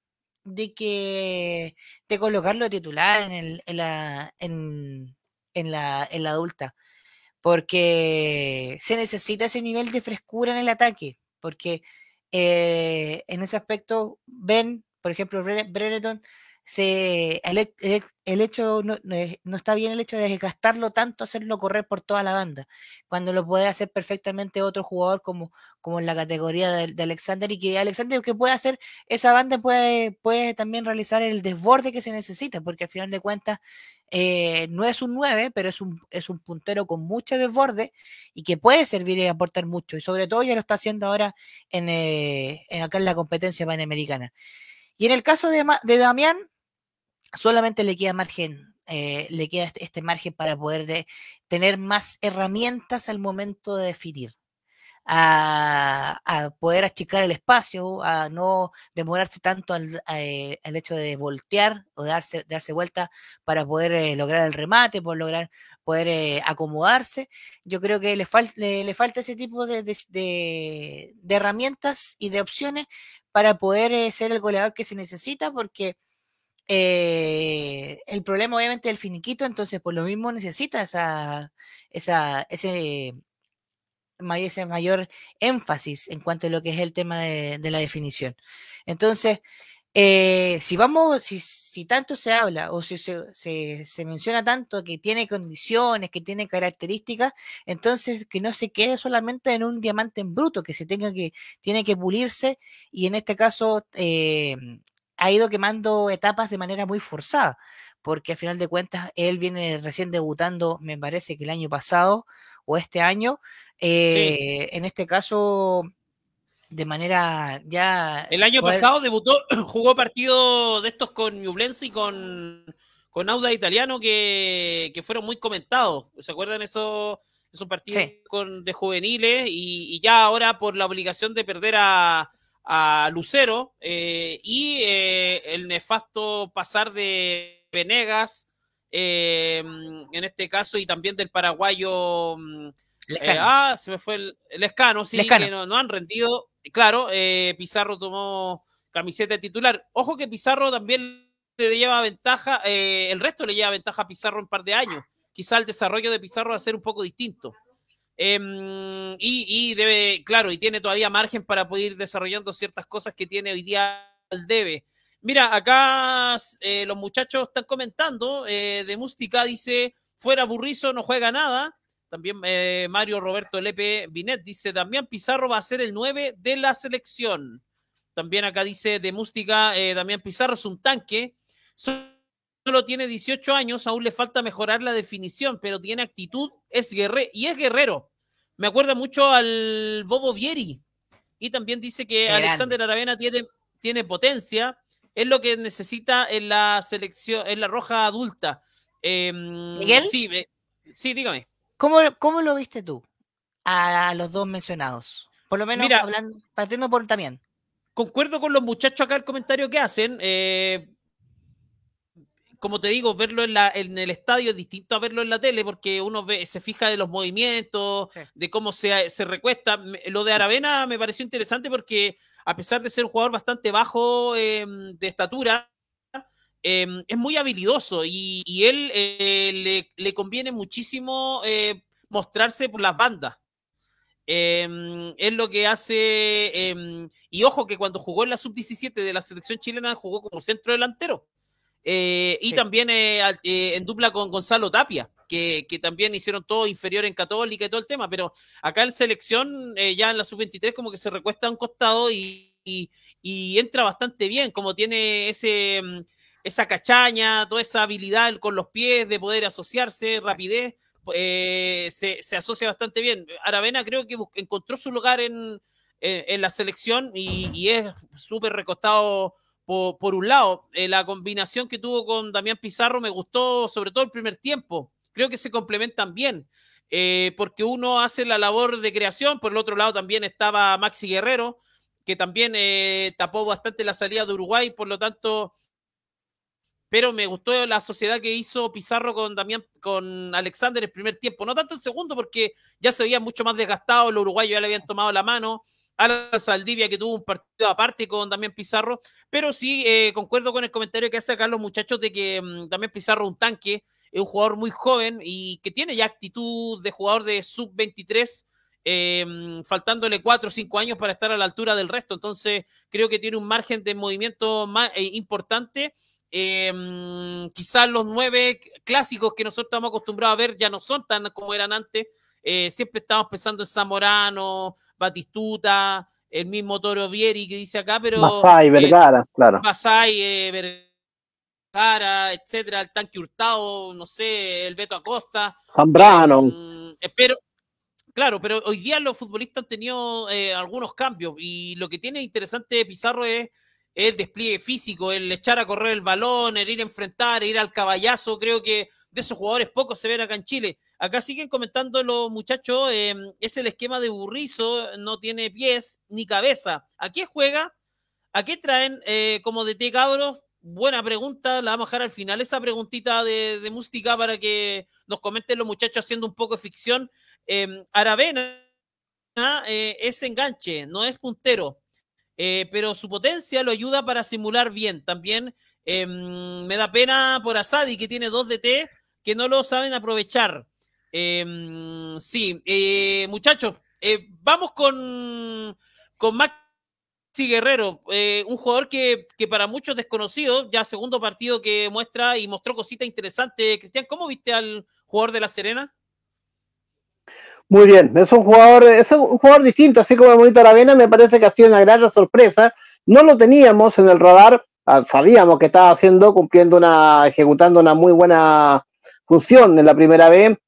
de que de colocarlo de titular en, el, en, la, en, la, en la adulta, porque se necesita ese nivel de frescura en el ataque, porque eh, en ese aspecto ven, por ejemplo, Brereton se, el, el, el hecho no, no, está bien el hecho de desgastarlo tanto, hacerlo correr por toda la banda, cuando lo puede hacer perfectamente otro jugador como, como en la categoría de, de, Alexander y que Alexander que puede hacer esa banda puede, puede también realizar el desborde que se necesita, porque al final de cuentas eh, no es un 9, pero es un, es un puntero con mucho desborde y que puede servir y aportar mucho. Y sobre todo ya lo está haciendo ahora en, eh, acá en la competencia panamericana. Y en el caso de, de Damián, solamente le queda margen, eh, le queda este, este, margen para poder de, tener más herramientas al momento de definir a, poder achicar el espacio, a no demorarse tanto al, eh, hecho de voltear o darse, darse vuelta para poder eh, lograr el remate, por lograr poder acomodarse. Yo creo que le, le, falta ese tipo de, herramientas y de opciones para poder ser el goleador que se necesita, porque el problema obviamente es el finiquito, entonces por lo mismo necesita esa, esa, ese, mayor énfasis en cuanto a lo que es el tema de, la definición. Entonces, eh, si vamos, si, tanto se habla o si se, menciona tanto que tiene condiciones, que tiene características, entonces que no se quede solamente en un diamante en bruto, que se tenga que, tiene que pulirse y en este caso eh, ha ido quemando etapas de manera muy forzada, porque al final de cuentas él viene recién debutando, me parece que el año pasado o este año, eh, en este caso, de manera ya. El año pasado debutó, (clears throat) jugó partido de estos con Ñublense y con, con Auda Italiano que, fueron muy comentados. ¿Se acuerdan esos, esos partidos con, de juveniles? Y, ya ahora por la obligación de perder a, Lucero eh, y eh, el nefasto pasar de Venegas, en este caso, y también del paraguayo. Mm, eh, ah, se me fue el, el escano, sí, que no, han rendido. Claro, eh, Pizarro tomó camiseta titular. Ojo que Pizarro también le lleva ventaja, eh, el resto le lleva ventaja a Pizarro en un par de años. Quizá el desarrollo de Pizarro va a ser un poco distinto. Em, y, debe, claro, y tiene todavía margen para poder ir desarrollando ciertas cosas que tiene hoy día el debe. Mira, acá los muchachos están comentando, de Mústica dice, fuera Burrizo no juega nada. También eh, Mario Roberto Lepe Binet dice, Damián Pizarro va a ser el 9 de la selección. También acá dice de Mústica, eh, Damián Pizarro es un tanque. Solo tiene 18 años, aún le falta mejorar la definición, pero tiene actitud, es guerrero y es guerrero. Me acuerda mucho al Bobo Vieri. Y también dice que Alexander Aravena tiene, tiene potencia, es lo que necesita en la selección, en la roja adulta. Em, ¿Miguel? Sí, sí, dígame. ¿Cómo, lo viste tú a, los dos mencionados? Por lo menos Mira, hablando, partiendo por también. Concuerdo con los muchachos acá el comentario que hacen. Eh, como te digo, verlo en, la, en el estadio es distinto a verlo en la tele porque uno ve, se fija de los movimientos, de cómo se, se recuesta. Lo de Aravena me pareció interesante porque a pesar de ser un jugador bastante bajo em, de estatura, Em, es muy habilidoso y, él eh, le, conviene muchísimo eh, mostrarse por las bandas. Em, es lo que hace, y ojo que cuando jugó en la sub-17 de la selección chilena jugó como centro delantero. Eh, y también en dupla con Gonzalo Tapia, que, también hicieron todo inferior en Católica y todo el tema, pero acá en selección, ya en la sub-23 como que se recuesta a un costado y, y entra bastante bien, como tiene ese esa cachaña, toda esa habilidad con los pies de poder asociarse, rapidez, eh, se, asocia bastante bien. Aravena creo que encontró su lugar en, la selección y, es súper recostado por, un lado. Eh, la combinación que tuvo con Damián Pizarro me gustó, sobre todo el primer tiempo. Creo que se complementan bien. Eh, porque uno hace la labor de creación, por el otro lado también estaba Maxi Guerrero, que también tapó bastante la salida de Uruguay, por lo tanto pero me gustó la sociedad que hizo Pizarro con Damián, con Alexander el primer tiempo, no tanto el segundo, porque ya se veía mucho más desgastado, los uruguayos ya le habían tomado la mano, a la Saldivia que tuvo un partido aparte con Damián Pizarro, pero sí eh, concuerdo con el comentario que hace acá los muchachos de que um, Damián Pizarro un tanque, es un jugador muy joven y que tiene ya actitud de jugador de sub-23, em, faltándole cuatro o cinco años para estar a la altura del resto. Entonces, creo que tiene un margen de movimiento más eh, importante eh, quizás los nueve clásicos que nosotros estamos acostumbrados a ver ya no son tan como eran antes. Eh, siempre estamos pensando en Zamorano, Batistuta, el mismo Toro Vieri que dice acá, pero. Masai, eh, Vergara, claro. Masai, eh, Cara, etcétera, el tanque Hurtado, no sé, el Beto Acosta. Zambrano. Mm, espero, claro, pero hoy día los futbolistas han tenido eh, algunos cambios y lo que tiene interesante Pizarro es el despliegue físico, el echar a correr el balón, el ir a enfrentar, ir al caballazo. Creo que de esos jugadores pocos se ven acá en Chile. Acá siguen comentando los muchachos, eh, es el esquema de Burrizo, no tiene pies ni cabeza. ¿A qué juega? ¿A qué traen eh, como de té cabros? buena pregunta, la vamos a dejar al final, esa preguntita de, música para que nos comenten los muchachos haciendo un poco de ficción. Em, Aravena eh, es enganche, no es puntero, eh, pero su potencia lo ayuda para simular bien. También em, me da pena por Asadi, que tiene dos DT, que no lo saben aprovechar. Em, sí, eh, muchachos, vamos con, con Max Sí, Guerrero, eh, un jugador que, para muchos desconocido, ya segundo partido que muestra y mostró cositas interesantes. Cristian, ¿cómo viste al jugador de La Serena? Muy bien, es un jugador, es un jugador distinto, así como el Monito Aravena, me parece que ha sido una gran sorpresa. No lo teníamos en el radar, ah, sabíamos que estaba haciendo, cumpliendo una, ejecutando una muy buena función en la primera vez,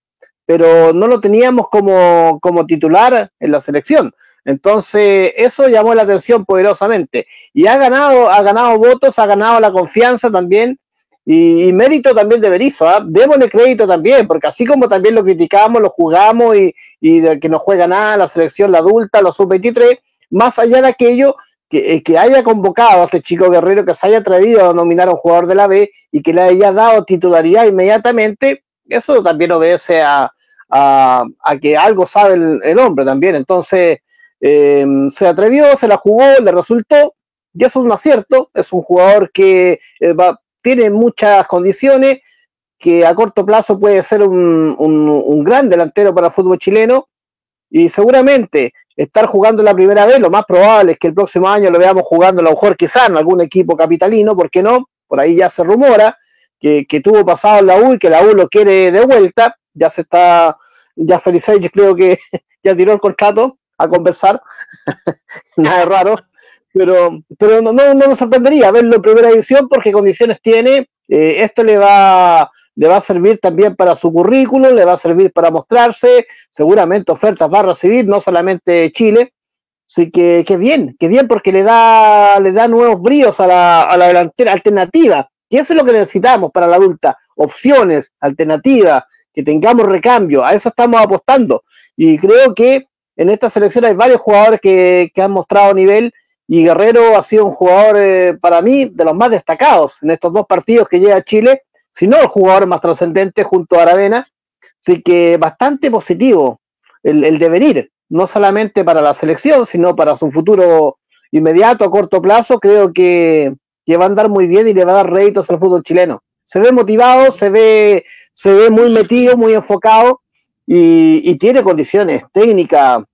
pero no lo teníamos como, como titular en la selección. Entonces, eso llamó la atención poderosamente. Y ha ganado, ha ganado votos, ha ganado la confianza también. Y, mérito también de Berizzo, ¿ah? démosle crédito también, porque así como también lo criticamos, lo jugamos y, de que no juega nada, la selección, la adulta, los sub-23, más allá de aquello, que, eh, que, haya convocado a este chico guerrero, que se haya atrevido a nominar a un jugador de la B y que le haya dado titularidad inmediatamente, eso también obedece a, a, que algo sabe el hombre también. Entonces, eh, se atrevió, se la jugó, le resultó, y eso es un acierto, es un jugador que eh, tiene muchas condiciones, que a corto plazo puede ser un, gran delantero para el fútbol chileno, y seguramente estar jugando la primera vez, lo más probable es que el próximo año lo veamos jugando a lo mejor quizá en algún equipo capitalino, ¿por qué no? Por ahí ya se rumora que, tuvo pasado en la U y que la U lo quiere de vuelta, ya se está, ya Felice creo que (laughs) ya tiró el contrato, a conversar, (laughs) nada raro, pero, pero no, no, nos sorprendería verlo en primera división porque condiciones tiene, eh, esto le va, le va a servir también para su currículum, le va a servir para mostrarse, seguramente ofertas va a recibir, no solamente Chile, así que, que bien, que bien porque le da, le da nuevos bríos a la, a la delantera alternativa, y eso es lo que necesitamos para la adulta, opciones, alternativas, que tengamos recambio, a eso estamos apostando, y creo que en esta selección hay varios jugadores que, han mostrado nivel y Guerrero ha sido un jugador eh, para mí de los más destacados en estos dos partidos que llega a Chile, si no el jugador más trascendente junto a Aravena. Así que bastante positivo el, el, devenir, no solamente para la selección, sino para su futuro inmediato, a corto plazo. Creo que, que va a andar muy bien y le va a dar réditos al fútbol chileno. Se ve motivado, se ve, se ve muy metido, muy enfocado y, tiene condiciones técnicas,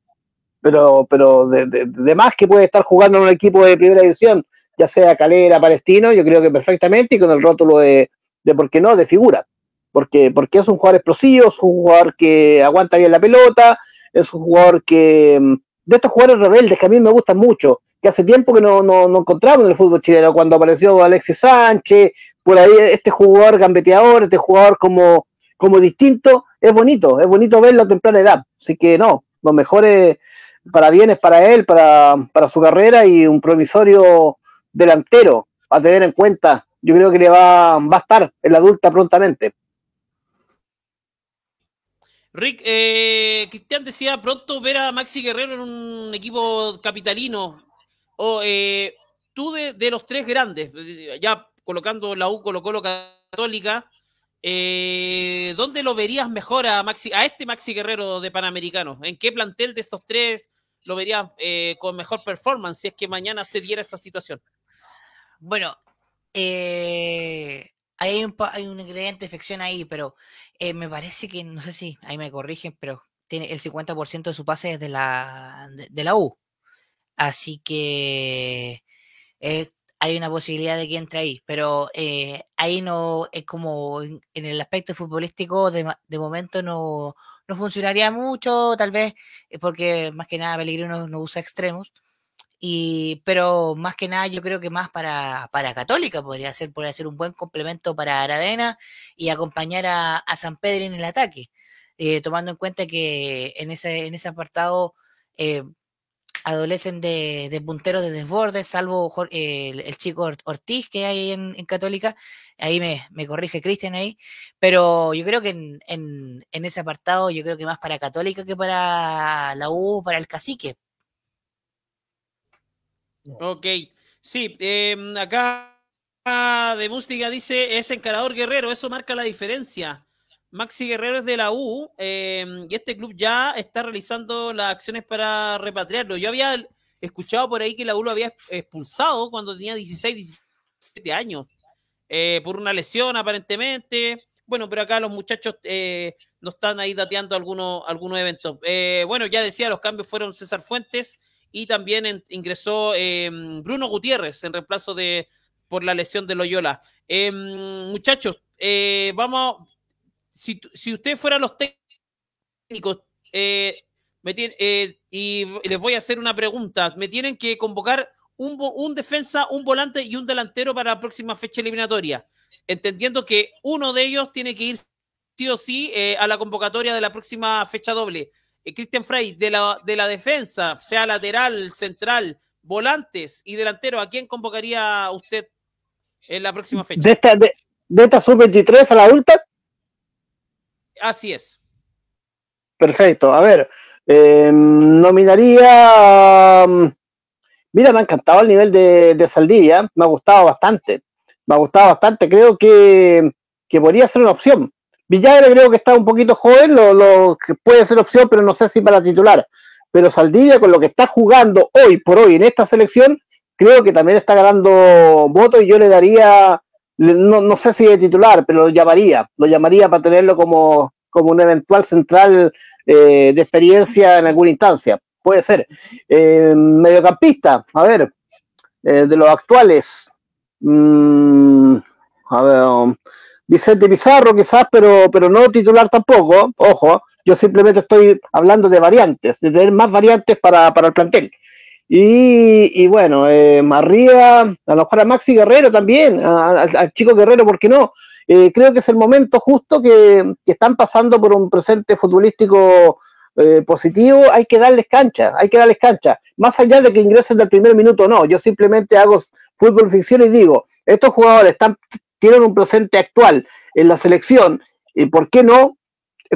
pero, pero de, más que puede estar jugando en un equipo de primera división, ya sea Calera, Palestino, yo creo que perfectamente y con el rótulo de, de ¿por qué no?, de figura. Porque, porque es un jugador explosivo, es un jugador que aguanta bien la pelota, es un jugador que, de estos jugadores rebeldes que a mí me gustan mucho, que hace tiempo que no, no, no encontramos en el fútbol chileno, cuando apareció Alexis Sánchez, por ahí este jugador gambeteador, este jugador como, como distinto, es bonito, es bonito verlo a temprana edad. Así que no, lo mejor es para bienes para él, para, para su carrera y un promisorio delantero a tener en cuenta. Yo creo que le va, va a estar en la adulta prontamente. Rick, eh, Cristian decía pronto ver a Maxi Guerrero en un equipo capitalino. O eh, tú de, los tres grandes, ya colocando la U, Colo Colo Católica, eh, ¿Dónde lo verías mejor a, Maxi, a este Maxi Guerrero de Panamericano? ¿En qué plantel de estos tres lo verías eh, con mejor performance si es que mañana se diera esa situación? Bueno, eh, hay, un, hay un ingrediente de ficción ahí, pero me parece que, no sé si ahí me corrigen, pero tiene el 50% de su pase es de la, de, la U. Así que hay una posibilidad de que entre ahí, pero eh, ahí no es como en, el aspecto futbolístico de, momento no, no, funcionaría mucho, tal vez eh, porque más que nada Pellegrino no usa extremos Y, pero más que nada, yo creo que más para, para Católica podría ser, podría ser un buen complemento para Aravena y acompañar a, a San Pedro en el ataque. Eh, tomando en cuenta que en ese, en ese apartado adolecen de, de, punteros de desborde, salvo el, el, chico Ortiz que hay en, en Católica, ahí me, me corrige Cristian ahí, pero yo creo que en, en, en, ese apartado, yo creo que más para Católica que para la U, para el cacique. Ok, sí, eh, acá de Mústica dice, es encarador guerrero, eso marca la diferencia. Maxi Guerrero es de la U eh, y este club ya está realizando las acciones para repatriarlo. Yo había escuchado por ahí que la U lo había expulsado cuando tenía 16, 17 años eh, por una lesión aparentemente. Bueno, pero acá los muchachos eh, no están ahí dateando algunos, eventos. Eh, bueno, ya decía, los cambios fueron César Fuentes y también ingresó em, Bruno Gutiérrez en reemplazo de por la lesión de Loyola. Em, muchachos, vamos si, si ustedes fueran los técnicos, eh, eh, y les voy a hacer una pregunta, me tienen que convocar un, un, defensa, un volante y un delantero para la próxima fecha eliminatoria, entendiendo que uno de ellos tiene que ir sí o sí eh, a la convocatoria de la próxima fecha doble. Cristian Frey, de la, de la defensa, sea lateral, central, volantes y delantero, ¿a quién convocaría usted en la próxima fecha? ¿De esta, de, de esta sub-23 a la ultra? Así es. Perfecto. A ver, eh, nominaría. Mira, me ha encantado el nivel de, de, Saldivia, me ha gustado bastante. Me ha gustado bastante. Creo que, que podría ser una opción. Villagra creo que está un poquito joven, lo, lo, que puede ser opción, pero no sé si para titular. Pero Saldivia, con lo que está jugando hoy por hoy en esta selección, creo que también está ganando votos y yo le daría no, no, sé si de titular, pero lo llamaría, lo llamaría para tenerlo como, como un eventual central eh, de experiencia en alguna instancia. Puede ser. Eh, mediocampista, a ver, eh, de los actuales. Mmm, a ver, um, Vicente Pizarro quizás, pero, pero no titular tampoco, ojo, yo simplemente estoy hablando de variantes, de tener más variantes para, para el plantel. Y, y, bueno, eh, arriba, a lo mejor a Maxi Guerrero también, al chico Guerrero, ¿por qué no? Eh, creo que es el momento justo que, están pasando por un presente futbolístico eh, positivo, hay que darles cancha, hay que darles cancha. Más allá de que ingresen del primer minuto, no, yo simplemente hago fútbol ficción y digo, estos jugadores están, tienen un presente actual en la selección, y ¿por qué no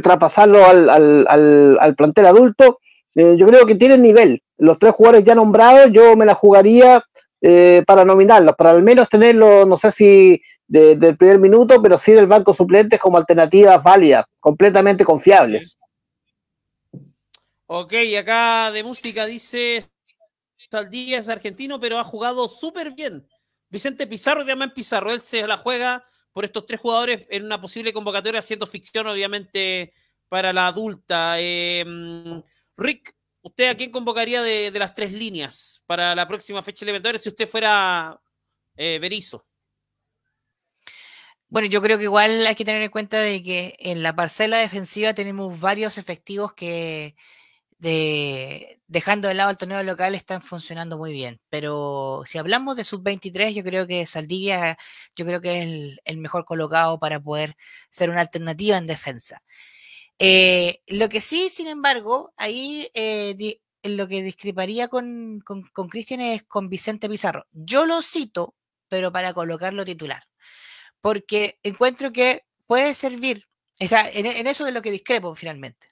traspasarlo al, al, al, al plantel adulto? Eh, yo creo que tienen nivel, los tres jugadores ya nombrados, yo me la jugaría eh, para nominarlos, para al menos tenerlos, no sé si de, del primer minuto, pero sí del banco suplentes como alternativas válidas, completamente confiables. Ok, acá de Mústica dice, Taldía es argentino, pero ha jugado súper bien. Vicente Pizarro, Diamante Pizarro, él se la juega por estos tres jugadores en una posible convocatoria, haciendo ficción, obviamente, para la adulta. Eh, Rick, ¿Usted a quién convocaría de, las tres líneas para la próxima fecha elemental si usted fuera eh, Berizo? Bueno, yo creo que igual hay que tener en cuenta de que en la parcela defensiva tenemos varios efectivos que de, dejando de lado el torneo local están funcionando muy bien. Pero si hablamos de sub-23, yo creo que Saldivia, yo creo que es el, mejor colocado para poder ser una alternativa en defensa. Eh, lo que sí, sin embargo, ahí eh, lo que discreparía con, con, con Cristian es con Vicente Pizarro. Yo lo cito, pero para colocarlo titular. Porque encuentro que puede servir, o sea, en, en eso es lo que discrepo finalmente.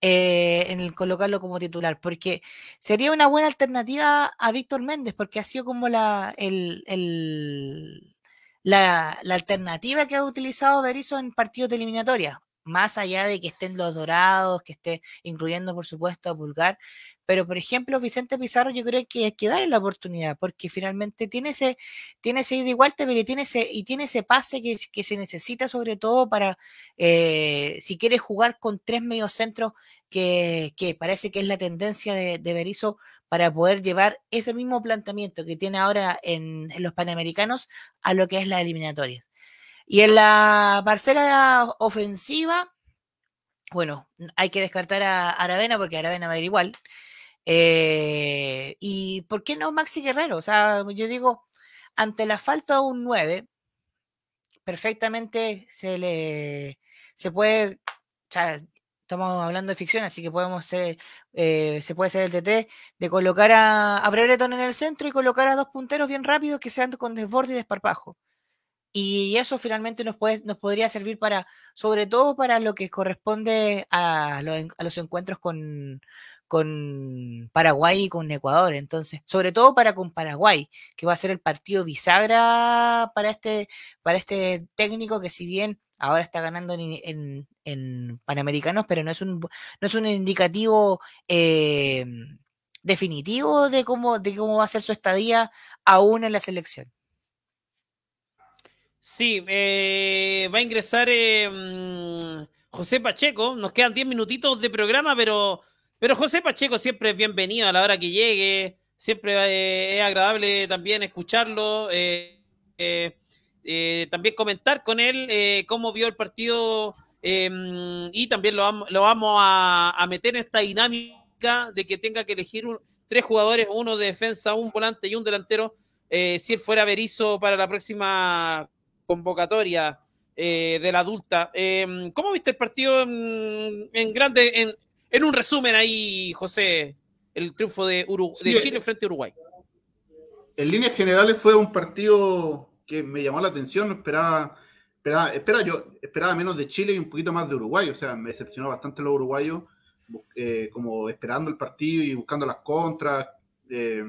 Eh, en el colocarlo como titular, porque sería una buena alternativa a Víctor Méndez, porque ha sido como la, el, el, la, la alternativa que ha utilizado Berizzo en partidos de eliminatoria más allá de que estén los dorados, que esté incluyendo por supuesto a Pulgar, pero por ejemplo Vicente Pizarro yo creo que hay que darle la oportunidad porque finalmente tiene ese tiene ese ida igual pero tiene ese y tiene ese pase que, se necesita sobre todo para eh, si quieres jugar con tres mediocentros que, que parece que es la tendencia de, de Berizzo para poder llevar ese mismo planteamiento que tiene ahora en, en los Panamericanos a lo que es la eliminatoria. Y en la parcela ofensiva, bueno, hay que descartar a Aravena porque Aravena va a ir igual. Eh, ¿Y por qué no Maxi Guerrero? O sea, yo digo, ante la falta de un 9, perfectamente se le se puede, estamos hablando de ficción, así que podemos ser, eh, se puede ser el TT de colocar a, a Brereton en el centro y colocar a dos punteros bien rápidos que sean con desborde y desparpajo. Y eso finalmente nos, puede, nos podría servir para, sobre todo para lo que corresponde a, los encuentros con, Paraguay y con Ecuador. Entonces, sobre todo para con Paraguay, que va a ser el partido bisagra para este, para este técnico que si bien ahora está ganando en, en, Panamericanos, pero no es un, no es un indicativo eh, definitivo de cómo, de cómo va a ser su estadía aún en la selección. Sí, eh, va a ingresar eh, mm, José Pacheco. Nos quedan 10 minutitos de programa, pero, pero José Pacheco siempre es bienvenido a la hora que llegue. Siempre es agradable también escucharlo. también comentar con él cómo vio el partido y también lo lo vamos a, meter en esta dinámica de que tenga que elegir tres jugadores, uno de defensa, un volante y un delantero, eh, si él fuera Berizo para la próxima convocatoria eh, de la adulta. Em, ¿Cómo viste el partido en, grande, en, un resumen ahí, José, el triunfo de, de Chile frente a Uruguay? En líneas generales fue un partido que me llamó la atención, esperaba Esperaba, yo esperaba menos de Chile y un poquito más de Uruguay, o sea, me decepcionó bastante los uruguayos, eh, como esperando el partido y buscando las contras. Eh,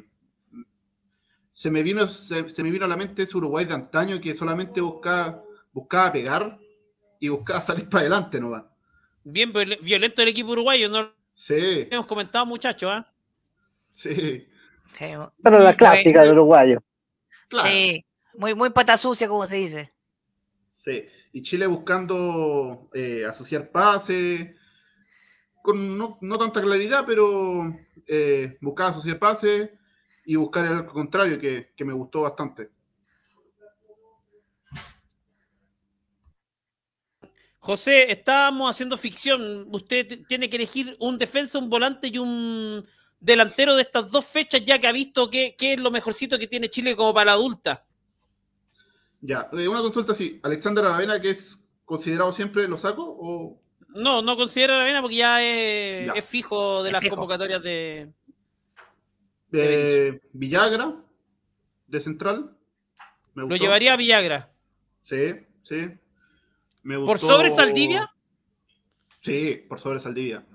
se me vino se, me vino a la mente ese Uruguay de antaño que solamente buscaba, buscaba pegar y buscaba salir para adelante, ¿no va? Bien violento el equipo uruguayo, ¿no? Sí. Hemos comentado, muchachos, ¿ah? Sí. Pero la clásica de uruguayo. Sí, muy, muy pata sucia, como se dice. Sí, y Chile buscando eh, asociar pases, con no, tanta claridad, pero eh, buscar asociar pases y buscar el arco contrario, que, me gustó bastante. José, estábamos haciendo ficción. Usted tiene que elegir un defensa, un volante y un delantero de estas dos fechas, ya que ha visto qué, qué es lo mejorcito que tiene Chile como para la adulta. Ya, eh, una consulta así. ¿Alexander Aravena, que es considerado siempre, lo saco? O... No, no considero Aravena porque ya es, fijo de las convocatorias de. Villagra, de Central. ¿Lo llevaría a Villagra? Sí, sí. ¿Por sobre Saldivia? Sí, por sobre Saldivia.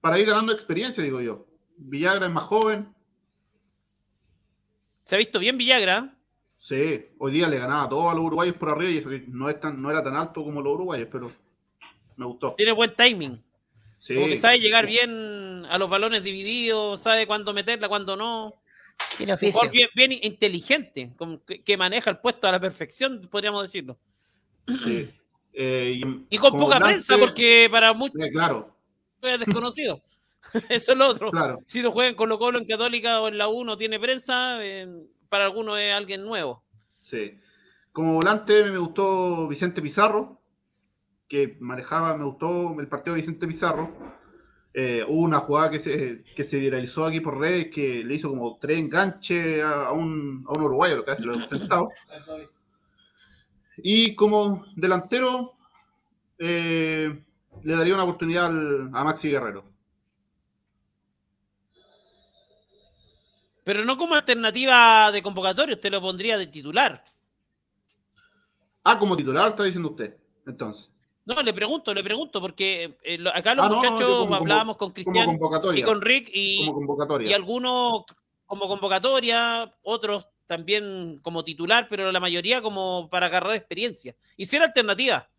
Para ir ganando experiencia, digo yo. Villagra es más joven. Se ha visto bien Villagra. Sí, hoy día le ganaba a todos a los uruguayos por arriba y eso no, es tan, no era tan alto como los uruguayos, pero me gustó. Tiene buen timing. Sí. Como que sabe llegar bien a los balones divididos, sabe cuándo meterla, cuándo no. Tiene oficio. Bien, bien, inteligente, que, maneja el puesto a la perfección, podríamos decirlo. Sí. Eh, y, con poca prensa, porque para muchos eh, claro. (laughs) es desconocido. (laughs) Eso es lo otro. Claro. Si lo juegan con Colo Colo en Católica o en la U no tiene prensa, eh, para algunos es alguien nuevo. Sí. Como volante me gustó Vicente Pizarro, que manejaba, me gustó el partido de Vicente Pizarro. Eh, hubo una jugada que se, que se viralizó aquí por redes que le hizo como tres enganches a, un, a un uruguayo, lo que hace, lo sentado. Y como delantero, eh, le daría una oportunidad a Maxi Guerrero. Pero no como alternativa de convocatorio, usted lo pondría de titular. Ah, como titular está diciendo usted, entonces. No, le pregunto, le pregunto, porque eh, acá los ah, muchachos hablábamos con Cristian y con Rick y, y algunos como convocatoria, otros también como titular, pero la mayoría como para agarrar experiencia. Y ser alternativa,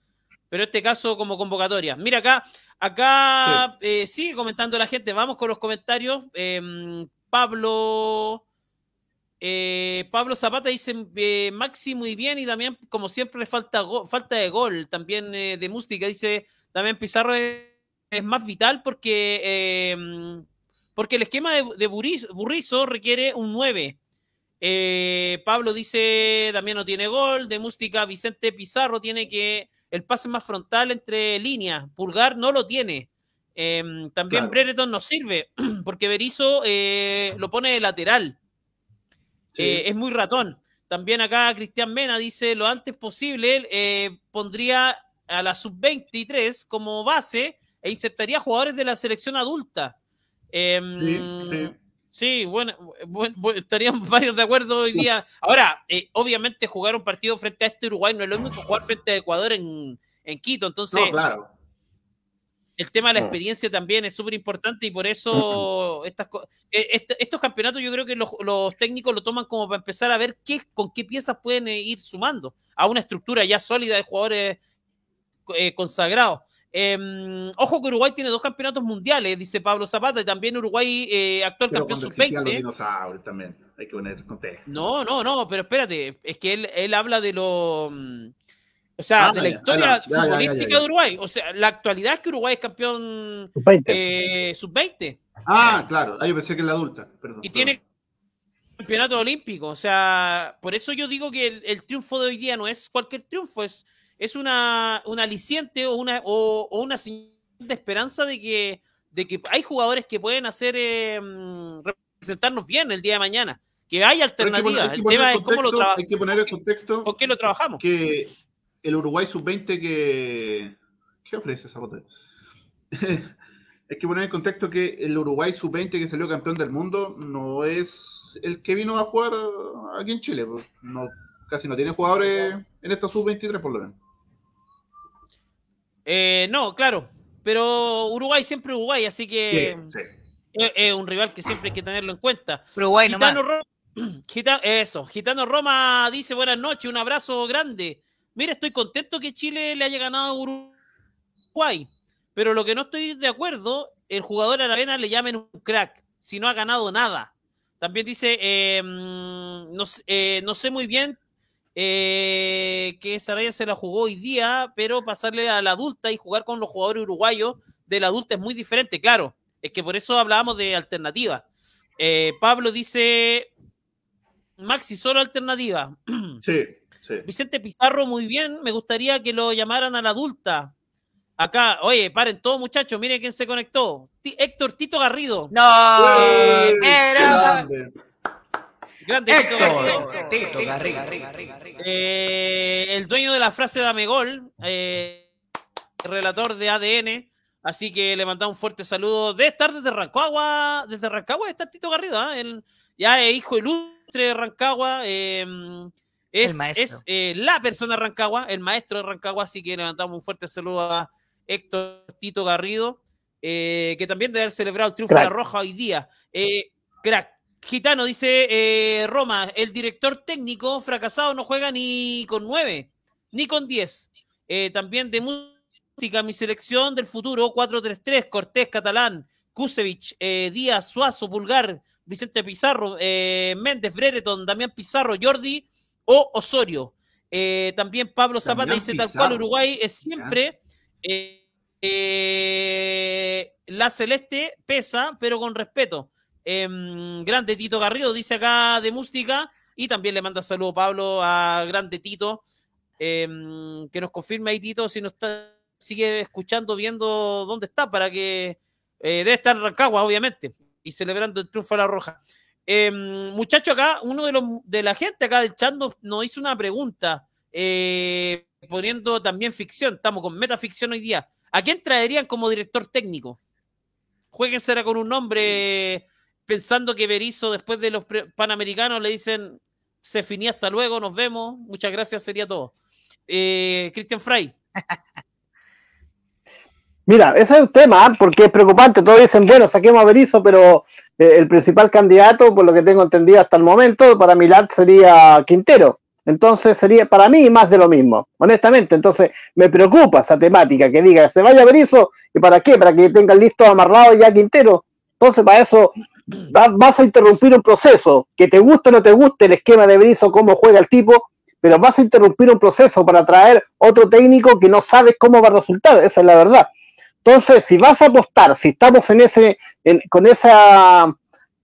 pero en este caso como convocatoria. Mira acá, acá eh, sigue comentando la gente, vamos con los comentarios. Eh, Pablo. Eh, Pablo Zapata dice eh, Maxi muy bien y también, como siempre, le falta, falta de gol. También eh, de música dice también Pizarro es, más vital porque, porque el esquema de, Burrizo, requiere un 9. Pablo dice también no tiene gol. De música, Vicente Pizarro tiene que el pase más frontal entre líneas. Pulgar no lo tiene. Em, también Claro. Brereton nos sirve, (clears throat) porque Berizzo eh, lo pone de lateral. Sí. Eh, es muy ratón. También acá Cristian Mena dice lo antes posible eh, pondría a la sub-23 como base e insertaría jugadores de la selección adulta. Em, Sí, sí. sí, bueno, bueno, bueno, estarían (laughs) varios de acuerdo hoy día. Ahora, eh, obviamente jugar un partido frente a este Uruguay no es lo mismo que jugar frente a Ecuador en, en Quito. Entonces, No, claro. El tema de la Mm. experiencia también es súper importante y por eso estas, co- eh, est- estos campeonatos yo creo que los, los técnicos lo toman como para empezar a ver qué, con qué piezas pueden eh, ir sumando a una estructura ya sólida de jugadores eh, consagrados. Em, ojo que Uruguay tiene dos campeonatos mundiales, dice Pablo Zapata, y también Uruguay, eh, actual Pero campeón cuando existían los sub-20. dinosaurios también. Hay que poner contexto. No, no, no, pero espérate, es que él, él habla de lo... O sea, Ah, de la historia ya, ya, ya, futbolística ya, ya. de Uruguay. O sea, la actualidad es que Uruguay es campeón Sub-20. eh, sub-20. Ah, claro. Ah, yo pensé que la adulta. Perdón. y perdón. tiene campeonato olímpico. O sea, por eso yo digo que el, el triunfo de hoy día no es cualquier triunfo, es, es una, un aliciente o una, o, o una señal de esperanza de que, de que hay jugadores que pueden hacer eh, representarnos bien el día de mañana. Que hay Pero hay que poner- alternativas. hay que El poner tema en es cómo lo contexto- trabajamos. Hay que poner el contexto ¿Con qué lo trabajamos? que el Uruguay sub-20 que... ¿Qué ofrece esa botella? (laughs) Hay que poner en contexto que el Uruguay sub-20 que salió campeón del mundo no es el que vino a jugar aquí en Chile. No, casi no tiene jugadores en esta sub-23 por lo menos. Eh, no, claro. Pero Uruguay siempre Uruguay, así que Sí, sí. es, es un rival que siempre hay que tenerlo en cuenta. Uruguay nomás. Gitano Roma, (clears throat) Gita- eso, Gitano Roma dice buenas noches, un abrazo grande. Mira, estoy contento que Chile le haya ganado a Uruguay, pero lo que no estoy de acuerdo, el jugador Aravena le llamen un crack, si no ha ganado nada. También dice, eh, mm, eh, no sé muy bien eh, que Saraya se la jugó hoy día, pero pasarle a la adulta y jugar con los jugadores uruguayos de la adulta es muy diferente, claro. Es que por eso hablábamos de alternativa. Eh, Pablo dice, Maxi, solo alternativa. (clears throat) Sí, sí. Vicente Pizarro, muy bien. Me gustaría que lo llamaran a la adulta. Acá, oye, paren todos, muchachos. Miren quién se conectó. Héctor Tito Garrido. No, era- Grande. Grande Tito Garrido. Héctor, Tito Garriga. Eh, el dueño de la frase Dame Gol, eh, relator de ADN. Así que le mandamos un fuerte saludo. Debe estar desde Rancagua. Desde Rancagua está Tito Garrido. ¿ah? El- ya es hijo ilustre de Rancagua. Es es, eh, la persona de Rancagua, el maestro de Rancagua. Así que le mandamos un fuerte saludo a Héctor Tito Garrido, eh, que también debe haber celebrado el triunfo de la Roja hoy día. Eh, crack. Gitano dice Roma, el director técnico fracasado no juega ni con nueve, ni con diez. También de música, mi selección del futuro, 4-3-3, Cortés, Catalán, Kusevich, Díaz, Suazo, Pulgar, Vicente Pizarro, Méndez, Brereton, Damián Pizarro, Jordi o Osorio. Eh, también Pablo Zapata dice tal cual Uruguay es siempre eh, eh, la celeste pesa, pero con respeto. Em, grande Tito Garrido dice acá de música y también le manda saludo Pablo a grande Tito em, que nos confirme ahí Tito si nos está, sigue escuchando viendo dónde está para que eh, debe estar en Rancagua obviamente y celebrando el triunfo de la Roja Em, muchacho acá uno de los de la gente acá del chat nos, hizo una pregunta eh, poniendo también ficción estamos con metaficción hoy día ¿a quién traerían como director técnico? Jueguensela con un nombre pensando que Berizzo después de los panamericanos le dicen se finí hasta luego, nos vemos, muchas gracias, sería todo. Eh, Cristian Frey, (laughs) Mira, ese es un tema, ¿ah? porque es preocupante. Todos dicen, bueno, saquemos a Berizzo, pero eh, el principal candidato, por lo que tengo entendido hasta el momento, para Milán sería Quintero. Entonces sería para mí más de lo mismo, honestamente. Entonces me preocupa esa temática, que diga, se vaya Berizzo, ¿y para qué? Para que tengan listo amarrado ya Quintero. Entonces para eso va- vas a interrumpir un proceso, que te guste o no te guste el esquema de Berizzo, cómo juega el tipo, pero vas a interrumpir un proceso para traer otro técnico que no sabes cómo va a resultar, esa es la verdad. Entonces, si vas a apostar, si estamos en ese, en- con esa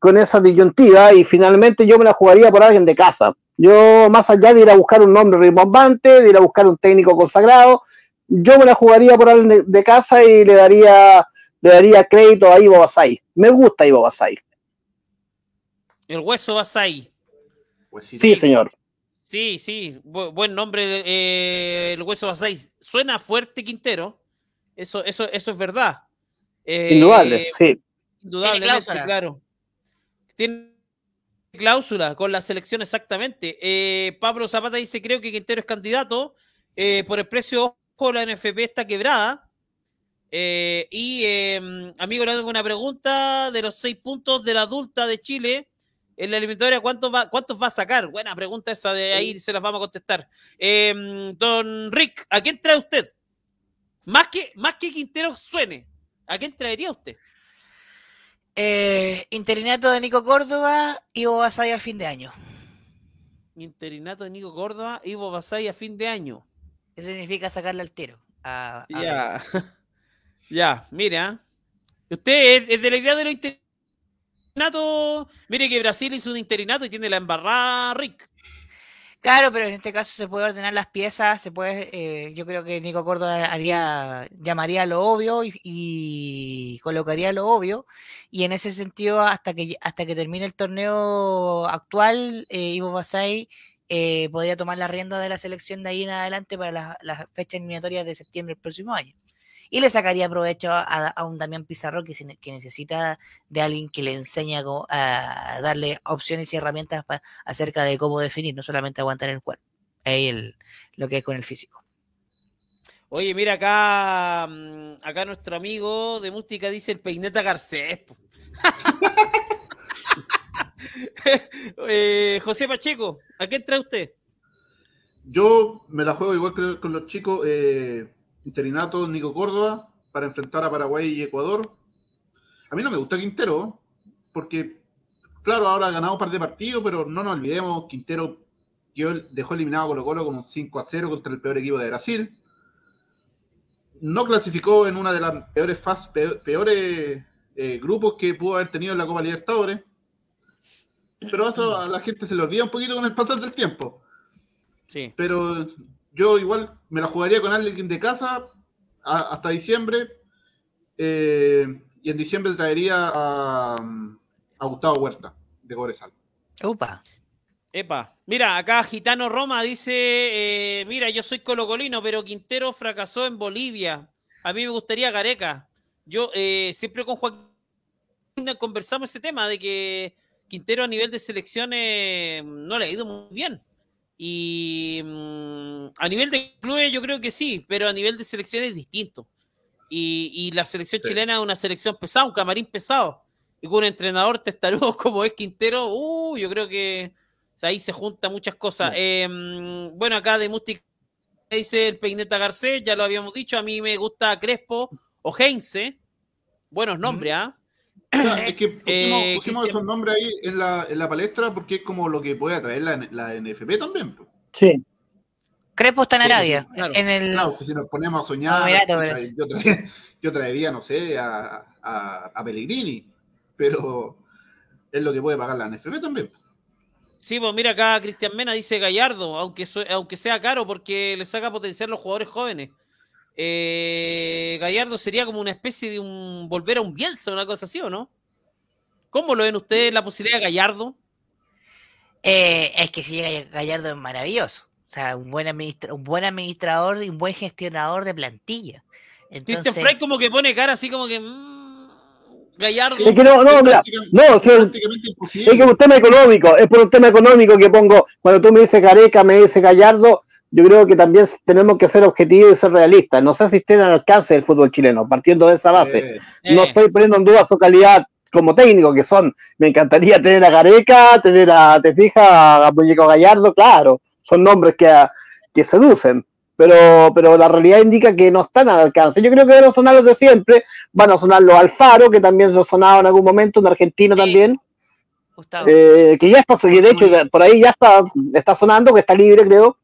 con esa disyuntiva y finalmente yo me la jugaría por alguien de casa. Yo, más allá de ir a buscar un nombre rimbombante, de ir a buscar un técnico consagrado, yo me la jugaría por alguien de, de casa y le daría le daría crédito a Ivo Basay. Me gusta Ivo Basay. El hueso Basay. Pues sí, Sí, señor. Sí, sí, bu- buen nombre, eh, el hueso Basay. Suena fuerte Quintero, eso, eso, eso es verdad. Eh, Indudable, sí. Cláusula. claro. Tiene cláusula con la selección exactamente. Eh, Pablo Zapata dice, creo que Quintero es candidato. eh, por el precio, ojo, la NFP está quebrada. Eh, y, eh, amigo, le hago una pregunta de los seis puntos de la adulta de Chile. En la eliminatoria, ¿cuántos va, ¿cuántos va a sacar? Buena pregunta esa de ahí, se las vamos a contestar. Eh, don Rick, ¿a quién trae usted? Más que, más que Quintero suene, ¿a quién traería usted? Eh, interinato de Nico Córdoba y Basay a fin de año. Interinato de Nico Córdoba, Ivo Basay a fin de año. Eso significa sacarle al tiro. a- a Ya. (laughs) ya, mira. Usted es, es de la idea de los interinatos. Mire que Brasil hizo un interinato y tiene la embarrada, Rick. Claro, pero en este caso se puede ordenar las piezas, se puede, eh, yo creo que Nico Córdoba haría, llamaría lo obvio y, y colocaría lo obvio, y en ese sentido, hasta que hasta que termine el torneo actual, eh, Ivo Basay eh, podría tomar la rienda de la selección de ahí en adelante para las fechas eliminatorias de septiembre del próximo año. Y le sacaría provecho a, a un Damián Pizarro que, que necesita de alguien que le enseñe a, a darle opciones y herramientas pa- acerca de cómo definir, no solamente aguantar el cuerpo. Ahí el, lo que es con el físico. Oye, mira acá, mm, acá nuestro amigo de música dice el peineta Garcés. (laughs) Eh, José Pacheco, ¿a quién trae usted? Yo me la juego igual que con los chicos, eh, interinato Nico Córdoba, para enfrentar a Paraguay y Ecuador. A mí no me gusta Quintero, porque, claro, ahora ha ganado un par de partidos, pero no nos olvidemos, Quintero dejó eliminado a Colo Colo con un 5 a 0 contra el peor equipo de Brasil. No clasificó en una de las peores, peor- peores eh, grupos que pudo haber tenido en la Copa Libertadores. Pero eso a la gente se le olvida un poquito con el pasar del tiempo Sí. pero yo igual me la jugaría con alguien de casa a- hasta diciembre. eh, y en diciembre traería a, a Gustavo Huerta, de Cobresal. Upa. Epa, mira, acá Gitano Roma dice, eh, mira, yo soy colocolino, pero Quintero fracasó en Bolivia. A mí me gustaría Gareca. Yo eh, siempre con Joaquín conversamos ese tema de que Quintero a nivel de selecciones no le ha ido muy bien. Y mm, a nivel de clubes yo creo que sí, pero a nivel de selecciones es distinto. Y, y la selección Sí. chilena es una selección pesada, un camarín pesado. Y con un entrenador testarudo (laughs) como es Quintero, uh, yo creo que o sea, ahí se juntan muchas cosas. Eh, mm, bueno, acá de Musti dice el Peineta Garcés, ya lo habíamos dicho, a mí me gusta Crespo o Heinze. Buenos nombres, ¿ah? (coughs) es que pusimos, Eh, pusimos esos nombres ahí en la, en la palestra porque es como lo que puede atraer la, la NFP también. pues. Sí. Crespo está en Sí, Arabia. claro. En el, Claro, que si nos ponemos a soñar, No, sí. yo, traería, (laughs) yo traería, no sé, a, a, a Pellegrini, pero es lo que puede pagar la NFP también. Sí, pues mira acá Cristian Mena dice Gallardo, aunque, su- aunque sea caro porque le saca potenciar los jugadores jóvenes. Eh, Gallardo sería como una especie de un volver a un Bielsa, una cosa así, ¿o no? ¿Cómo lo ven ustedes la posibilidad de Gallardo? eh, es que si llega Gallardo es maravilloso. O sea, un buen, administra- un buen administrador y un buen gestionador de plantilla. Christian Entonces, Frey como que pone cara así como que mm, Gallardo. Es que no, no, mira, prácticamente- no, si es, prácticamente imposible. es que es un tema económico, es por un tema económico que pongo, cuando tú me dices Careca, me dices Gallardo, yo creo que también tenemos que ser objetivos y ser realistas. No sé si estén al alcance del fútbol chileno, partiendo de esa base. Eh, No Eh, estoy poniendo en duda su calidad como técnico, que son, me encantaría tener a Gareca, tener a, te fijas, a Muñeco Gallardo, claro, son nombres que, que seducen, pero, pero la realidad indica que no están al alcance. Yo creo que van a sonar los de siempre, van a sonar los Alfaro, que también se ha sonado en algún momento, un argentino Sí. también, Gustavo, eh, que ya está, de hecho por ahí ya está, está sonando, que está libre, creo.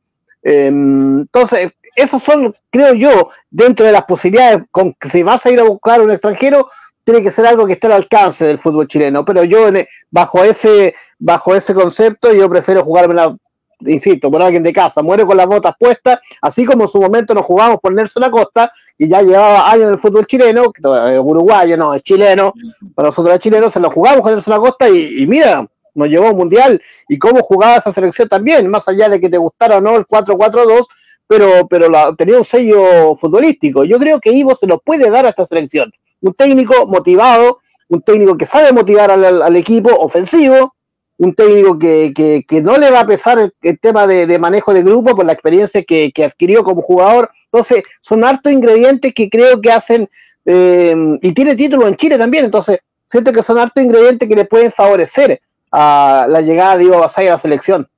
Eh, entonces, esos son, creo yo, dentro de las posibilidades, con que si vas a ir a buscar un extranjero, tiene que ser algo que esté al alcance del fútbol chileno. Pero yo, en- bajo ese bajo ese concepto, yo prefiero jugármela insisto, por alguien de casa, muere con las botas puestas, así como en su momento nos jugamos por Nelson Acosta, y ya llevaba años en el fútbol chileno, que no, es uruguayo, no, es chileno, para nosotros es chileno, se lo jugamos con Nelson Acosta y, y mira, nos llevó a un mundial y cómo jugaba esa selección también, más allá de que te gustara o no el 4-4-2, pero, pero la, tenía un sello futbolístico. Yo creo que Ivo se lo puede dar a esta selección. Un técnico motivado, un técnico que sabe motivar al, al- al equipo ofensivo, un técnico que, que- que no le va a pesar el, tema de, de manejo de grupo por la experiencia que, que adquirió como jugador. Entonces, son hartos ingredientes que creo que hacen, eh, y tiene título en Chile también, entonces siento que son hartos ingredientes que le pueden favorecer a la llegada de Ivo Basay a la selección.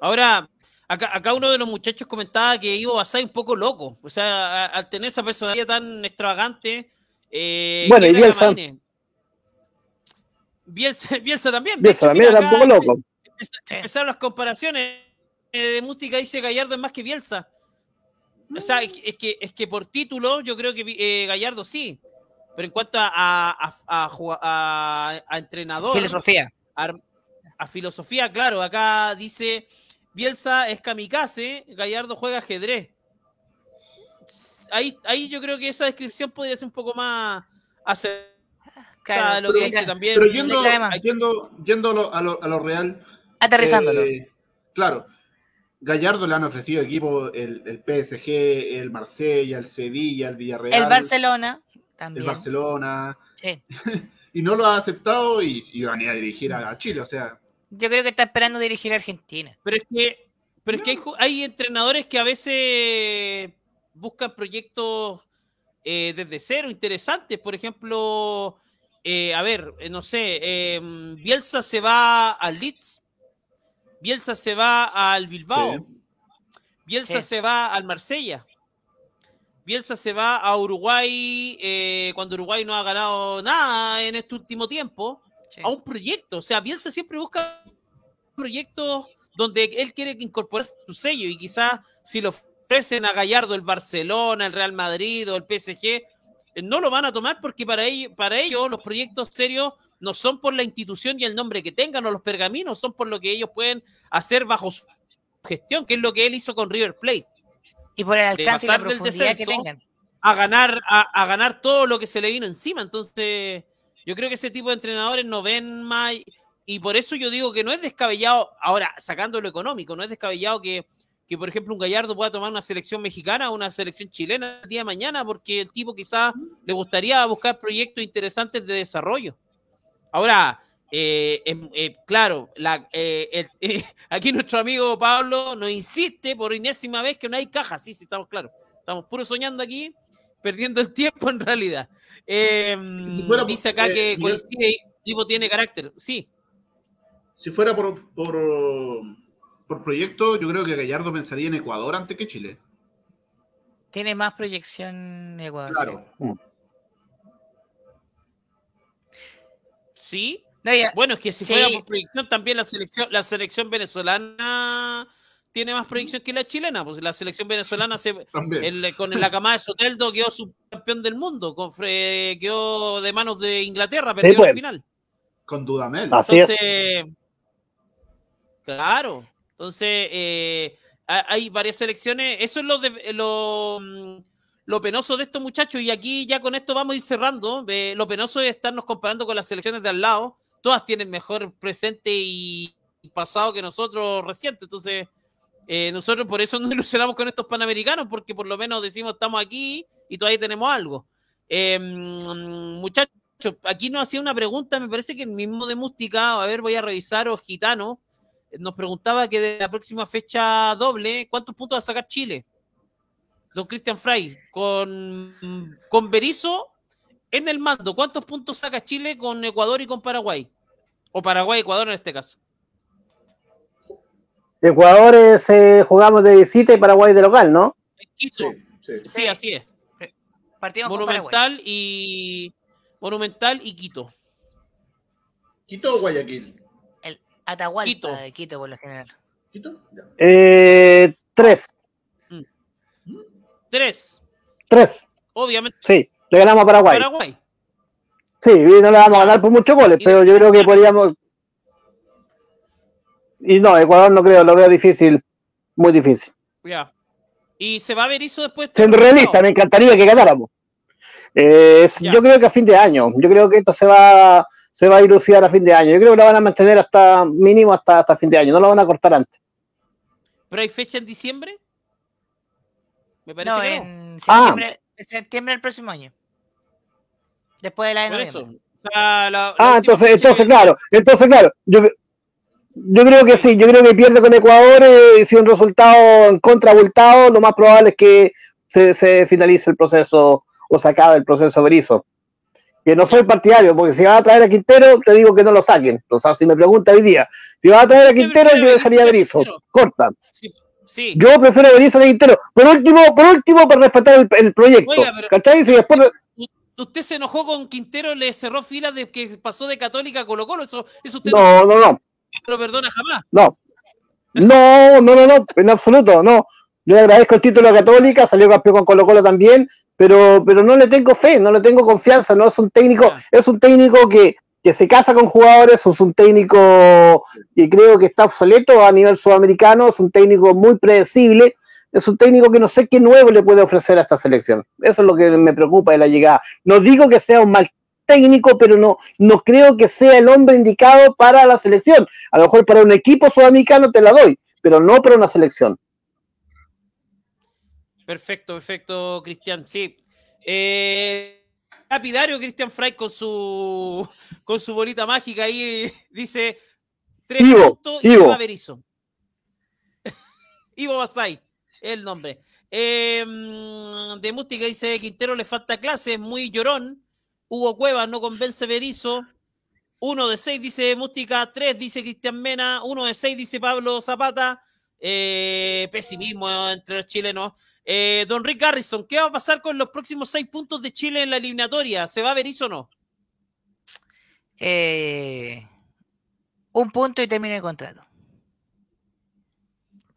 Ahora, acá, acá uno de los muchachos comentaba que Ivo Basay un poco loco. O sea, al tener esa personalidad tan extravagante. Eh, Bueno, y Bielsa. Bielsa, Bielsa también. Bielsa también era un poco loco. empe- Empezaron las comparaciones eh, de música, dice Gallardo es más que Bielsa. O sea, es que, es que, es que por título yo creo que eh, Gallardo sí. Pero en cuanto a, a, a, jugua- a- a entrenador, Filosofía. a, a filosofía, claro, acá dice Bielsa es kamikaze, Gallardo juega ajedrez. Ahí, ahí yo creo que esa descripción podría ser un poco más acertada Claro, lo que pero dice también. Pero yendo, yendo, yendo a, lo, a lo- a lo real, Aterrizándolo. eh, claro, Gallardo le han ofrecido equipos el, el PSG, el Marsella, el Sevilla, el Villarreal, el Barcelona el también. Barcelona, Sí. (laughs) y no lo ha aceptado y, y van a ir a dirigir a, a Chile, o sea, Yo creo que está esperando dirigir a Argentina. Pero es que, pero es que hay, entrenadores que a veces buscan proyectos eh, desde cero, interesantes. Por ejemplo, eh, a ver, eh, no sé, eh, Bielsa se va al Leeds, Bielsa se va al Bilbao, Sí. Bielsa Sí. se va al Marsella. Bielsa se va a Uruguay eh, cuando Uruguay no ha ganado nada en este último tiempo Sí. a un proyecto. O sea, Bielsa siempre busca proyectos donde él quiere incorporar su sello y quizás si lo ofrecen a Gallardo el Barcelona, el Real Madrid o el PSG, eh, no lo van a tomar porque para ellos, para ellos los proyectos serios no son por la institución y el nombre que tengan o los pergaminos, son por lo que ellos pueden hacer bajo su gestión, que es lo que él hizo con River Plate Y por el alcance y la profundidad que tengan. a ganar, a, a ganar todo lo que se le vino encima. Entonces, yo creo que ese tipo de entrenadores no ven más. Y por eso yo digo que no es descabellado, ahora, sacando lo económico, no es descabellado que, que, por ejemplo, un Gallardo pueda tomar una selección mexicana o una selección chilena el día de mañana, porque el tipo quizás le gustaría buscar proyectos interesantes de desarrollo. Ahora, eh, eh, claro, la, eh, el- eh, (laughs) aquí nuestro amigo Pablo nos insiste por enésima vez que no hay caja. Sí, sí, estamos claros. Estamos puro soñando aquí, perdiendo el tiempo en realidad. Eh, Si fuera por- dice acá eh, que coincide y Ivo tiene carácter. Sí, si fuera por, por, por proyecto, yo creo que Gallardo pensaría en Ecuador antes que Chile. Tiene más proyección Ecuador. Claro. sí. Bueno, es que si Sí. fuera por proyección, también la selección, la selección venezolana tiene más proyección que la chilena. Pues la selección venezolana se. (laughs) El- con la camada de Soteldo quedó subcampeón del mundo, con Fre- quedó de manos de Inglaterra, perdió pues. la final. Con Dudamel. Entonces, claro, entonces eh, ha- hay varias selecciones, eso es lo, de, lo, lo penoso de estos muchachos, y aquí ya con esto vamos a ir cerrando, eh, lo penoso es estarnos comparando con las selecciones de al lado, todas tienen mejor presente y pasado que nosotros reciente, entonces eh, nosotros por eso (laughs) nos ilusionamos con estos panamericanos, porque por lo menos decimos estamos aquí y todavía tenemos algo. Mm, muchachos, aquí nos hacía una pregunta, me parece que el mismo de Mústica, a ver, voy a revisar, o Gitano, nos preguntaba que de la próxima fecha doble, ¿cuántos puntos va a sacar Chile? Don Cristian Fray, con, con Berizzo en el mando, ¿cuántos puntos saca Chile con Ecuador y con Paraguay? O Paraguay-Ecuador en este caso. Ecuador es, eh, jugamos de visita y Paraguay de local, ¿no? En Quito. Sí, sí. Sí, así es. Partimos con Paraguay. Monumental y Monumental y Quito. ¿Quito o Guayaquil? El Atahualpa Quito. de Quito por lo general. ¿Quito? Eh, tres, Tres. tres, Obviamente sí, le ganamos a Paraguay. Paraguay. Sí, no le vamos a ganar por muchos goles, pero yo creo que podríamos, Y no, Ecuador no creo, lo veo difícil, muy difícil. Ya. ¿Y se va a ver eso después? Siendo realista, me encantaría que ganáramos. Eh, yo creo que a fin de año, yo creo que esto se va, se va a ilusionar a fin de año. Yo creo que lo van a mantener hasta mínimo hasta, hasta fin de año, no lo van a cortar antes. ¿Pero hay fecha en diciembre? Me parece no, que en no. septiembre, ah. septiembre del próximo año. Después de la de Por eso. ah, entonces, entonces claro, entonces claro, yo, yo creo que sí, yo creo que pierde con Ecuador y eh, si un resultado en contra abultado, lo más probable es que se, se finalice el proceso o se acabe el proceso Berizzo. Que no soy partidario, porque si van a traer a Quintero, te digo que no lo saquen. O sea, si me pregunta hoy día, si van a traer a Quintero, yo dejaría a Berizzo. Corta. Sí, Yo prefiero Berizzo que Quintero. Por último, por último, para respetar el, proyecto. ¿Cachai? Si después usted se enojó con Quintero, le cerró filas de que pasó de Católica a Colo Colo. Eso, eso usted no, no, no. No lo perdona jamás. No. No, no, no, no, en absoluto, no. Yo le agradezco el título a Católica, salió campeón con Colo Colo también, pero, pero no le tengo fe, no le tengo confianza, no es un técnico, es un técnico que, que se casa con jugadores, es un técnico que creo que está obsoleto a nivel sudamericano, es un técnico muy predecible, es un técnico que no sé qué nuevo le puede ofrecer a esta selección. Eso es lo que me preocupa de la llegada. No digo que sea un mal técnico, pero no, no creo que sea el hombre indicado para la selección. A lo mejor para un equipo sudamericano te la doy, pero no para una selección. Perfecto, perfecto, Cristian. Sí. Eh, lapidario Cristian Fry con su con su bolita mágica ahí dice tres puntos y Ivo. (laughs) Ivo Basay, el nombre. Eh, de Mústica dice Quintero le falta clase, muy llorón. Hugo Cuevas no convence Berizo. Uno de seis dice Mústica, tres dice Cristian Mena, uno de seis dice Pablo Zapata. Eh, pesimismo entre los chilenos. Eh, don Rick Garrison, ¿qué va a pasar con los próximos seis puntos de Chile en la eliminatoria? ¿Se va a ver eso o no? Eh, un punto y termina el contrato.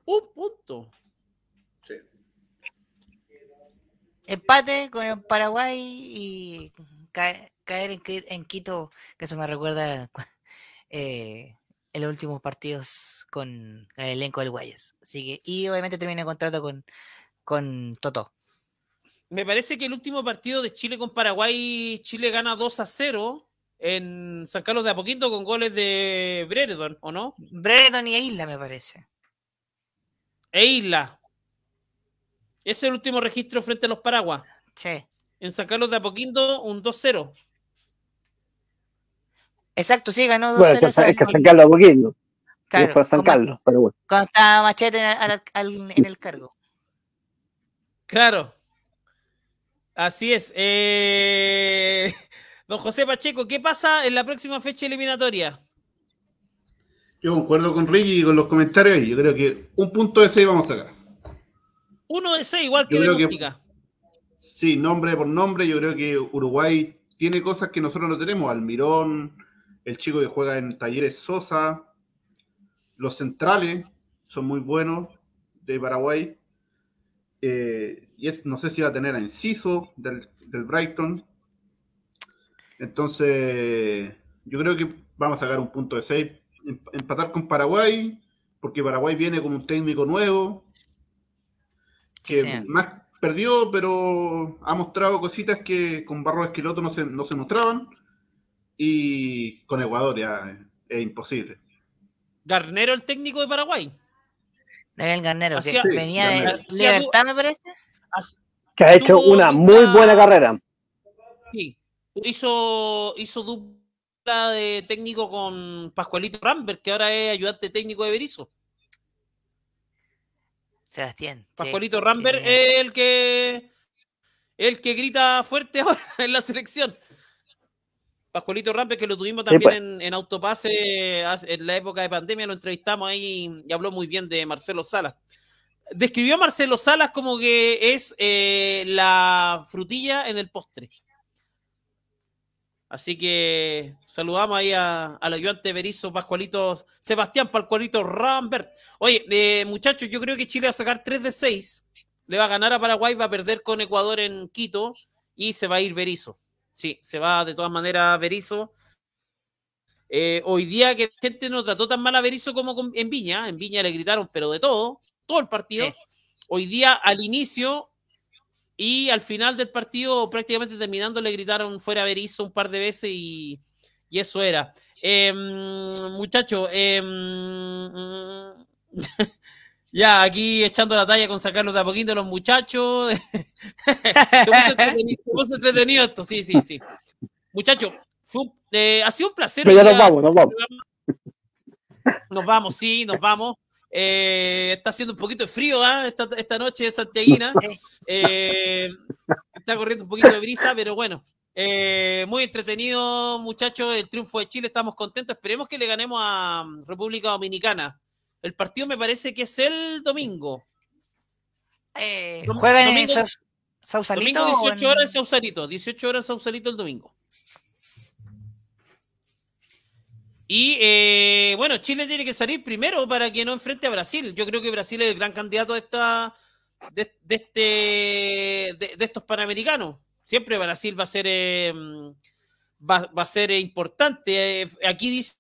Un punto. Sí. Empate con el Paraguay y caer en, Quito, que eso me recuerda (laughs) eh, en los últimos partidos con el elenco del Guayas. Así que, y obviamente termina el contrato con, con Toto. Me parece que el último partido de Chile con Paraguay, Chile gana 2 a 0 en San Carlos de Apoquinto con goles de Brereton, ¿o no? Brereton y Isla, me parece. E Isla. Es el último registro frente a los Paraguas. Sí. En San Carlos de Apoquinto, un 2-0. Exacto, sí, ganó 2-0. Bueno, es que San Carlos de Apoquinto. Claro, San Carlos, pero bueno. Cuando estaba Machete en el cargo. Claro. Así es. Eh, (laughs) don José Pacheco, ¿qué pasa en la próxima fecha eliminatoria? Yo concuerdo con Ricky y con los comentarios. Yo creo que un punto de seis vamos a sacar. Uno de seis, igual que de Sí, nombre por nombre. Yo creo que Uruguay tiene cosas que nosotros no tenemos. Almirón, el chico que juega en Talleres Sosa, los centrales son muy buenos de Paraguay. Eh, y no sé si va a tener a Inciso del, Brighton. Entonces, yo creo que vamos a sacar un punto de 6. Em, empatar con Paraguay, porque Paraguay viene con un técnico nuevo, que más perdió, pero ha mostrado cositas que con Barro Esqueloto no se, no se mostraban. Y con Ecuador ya es imposible. Garnero, el técnico de Paraguay. Daniel Garnero, que venía de Libertad, me parece. Que ha hecho una muy buena carrera. Sí, hizo, hizo dupla de técnico con Pascualito Rambert, que ahora es ayudante técnico de Berizo. Sebastián. Pascualito Rambert es el que el que grita fuerte (laughs) ahora en la selección. Pascualito Rampe, que lo tuvimos también pues. en, Autopase en la época de pandemia, lo entrevistamos ahí y habló muy bien de Marcelo Salas. Describió a Marcelo Salas como que es eh, la frutilla en el postre. Así que saludamos ahí al ayudante Berizo, Pascualito, Sebastián Pascualito Rambert. Oye, eh, muchachos, yo creo que Chile va a sacar 3 de 6. Le va a ganar a Paraguay, va a perder con Ecuador en Quito y se va a ir Berizo. Sí, se va de todas maneras Berizo. Eh, hoy día que la gente no trató tan mal a Berizzo como en Viña, en Viña le gritaron, pero de todo, todo el partido. Hoy día al inicio y al final del partido, prácticamente terminando, le gritaron fuera Berizzo un par de veces y, eso era. Eh, Muchachos, em, (laughs) ya aquí echando la talla con sacarlos de a poquito los muchachos. (laughs) se entretenido esto, sí, sí, sí. Muchachos, eh, ha sido un placer. nos vamos, nos vamos. Nos vamos, sí, nos vamos. Eh, está haciendo un poquito de frío ¿ah? esta, esta, noche de Santiaguina. (laughs) Eh, está corriendo un poquito de brisa, pero bueno. muy entretenido, muchachos. El triunfo de Chile, estamos contentos. Esperemos que le ganemos a República Dominicana. El partido me parece que es el domingo. ¿Juegan en Sausalito? Domingo 18 horas en Sausalito. 18 horas en Sausalito el domingo. Y eh, bueno, Chile tiene que salir primero para que no enfrente a Brasil. Yo creo que Brasil es el gran candidato de esta de, este de, estos panamericanos. Siempre Brasil va a ser eh, va, a ser importante. Eh, aquí dice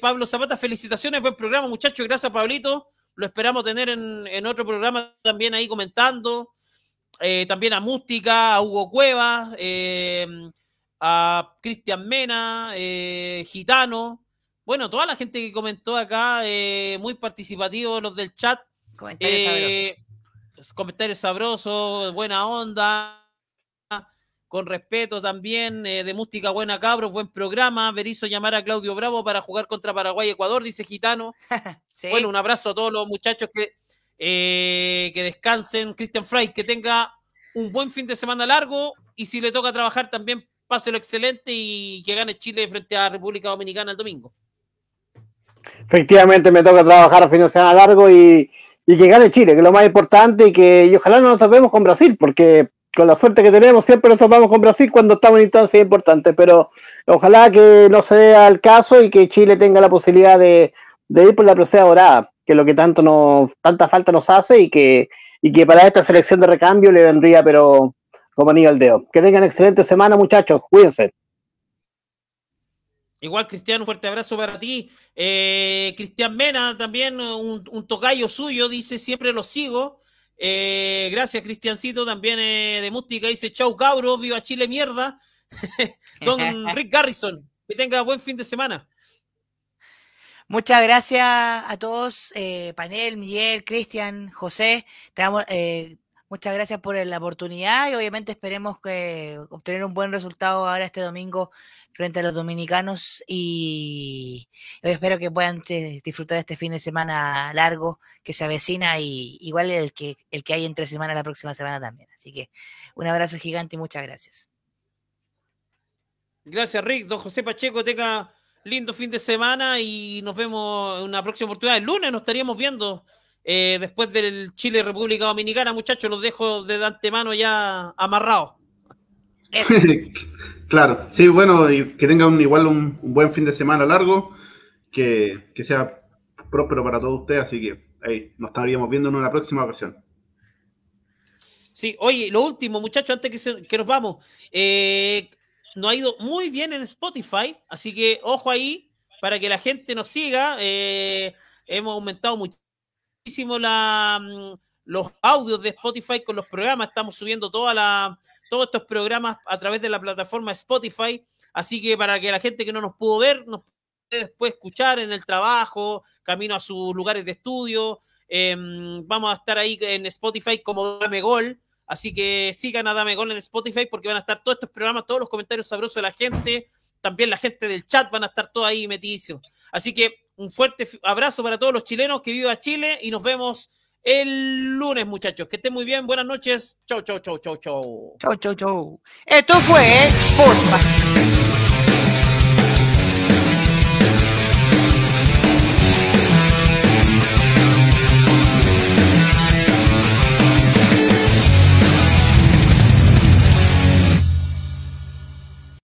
Pablo Zapata, felicitaciones, buen programa, muchachos. Gracias, Pablito. Lo esperamos tener en, en otro programa también ahí comentando. también a Mústica, a Hugo Cuevas a Cristian Mena, eh, Gitano, bueno, toda la gente que comentó acá, eh, muy participativo los del chat. Comentarios eh, sabrosos. Comentarios sabrosos, buena onda, con respeto también, de música buena cabros, buen programa. Berizo llamar a Claudio Bravo para jugar contra Paraguay y Ecuador, dice Gitano. (laughs) Bueno, un abrazo a todos los muchachos que, que descansen. Cristian Frey, que tenga un buen fin de semana largo y si le toca trabajar también lo excelente y que gane Chile frente a República Dominicana el domingo. Efectivamente, me toca trabajar a fin de semana largo y, que gane Chile, que es lo más importante y que ojalá no nos topemos con Brasil, porque con la suerte que tenemos siempre nos topamos con Brasil cuando estamos en instancias importantes, pero ojalá que no sea el caso y que Chile tenga la posibilidad de, ir por la presea dorada, que es lo que tanto nos, tanta falta nos hace y que, y que para esta selección de recambio le vendría pero como anillo al dedo. Que tengan excelente semana, muchachos. Cuídense. Igual, Cristian, un fuerte abrazo para ti. Eh, Cristian Mena, también un, tocayo suyo, dice, siempre lo sigo. Eh, gracias, Cristiancito, también eh, de Mústica, dice, chau cabros, viva Chile, mierda. (laughs) Don (laughs) Rick Garrison, que tenga buen fin de semana. Muchas gracias a todos, Panel, Miguel, Cristian, José. Te damos, Muchas gracias por la oportunidad y obviamente esperemos que obtener un buen resultado ahora este domingo frente a los dominicanos y espero que puedan disfrutar este fin de semana largo que se avecina y igual el que, el que hay entre semana la próxima semana también. Así que un abrazo gigante y muchas gracias. Gracias Rick, don José Pacheco, tenga lindo fin de semana y nos vemos en una próxima oportunidad. El lunes nos estaríamos viendo eh, después del Chile-República Dominicana, muchachos, los dejo de antemano ya amarrados. (laughs) claro, sí, bueno, y que tengan igual un, buen fin de semana largo, que, sea próspero para todos ustedes, así que ahí nos estaríamos viendo en una próxima ocasión. Sí, oye, lo último, muchachos, antes que, nos vamos, eh, nos ha ido muy bien en Spotify, así que ojo ahí para que la gente nos siga. Eh, hemos aumentado mucho la, mm, los audios de Spotify con los programas. Estamos subiendo todos estos programas a través de la plataforma Spotify. Así que para que la gente que no nos pudo ver, nos puede después escuchar en el trabajo, camino a sus lugares de estudio. Em, vamos a estar ahí en Spotify como Dame Gol. Así que sigan a Dame Gol en Spotify porque van a estar todos estos programas, todos los comentarios sabrosos de la gente. También la gente del chat van a estar todos ahí metidos. Así que un fuerte abrazo para todos los chilenos que vivan Chile y nos vemos el lunes, muchachos. Que estén muy bien. Buenas noches. Chau, chau, chau, chau, chau. Chau, chau, chau. Esto fue Postpack.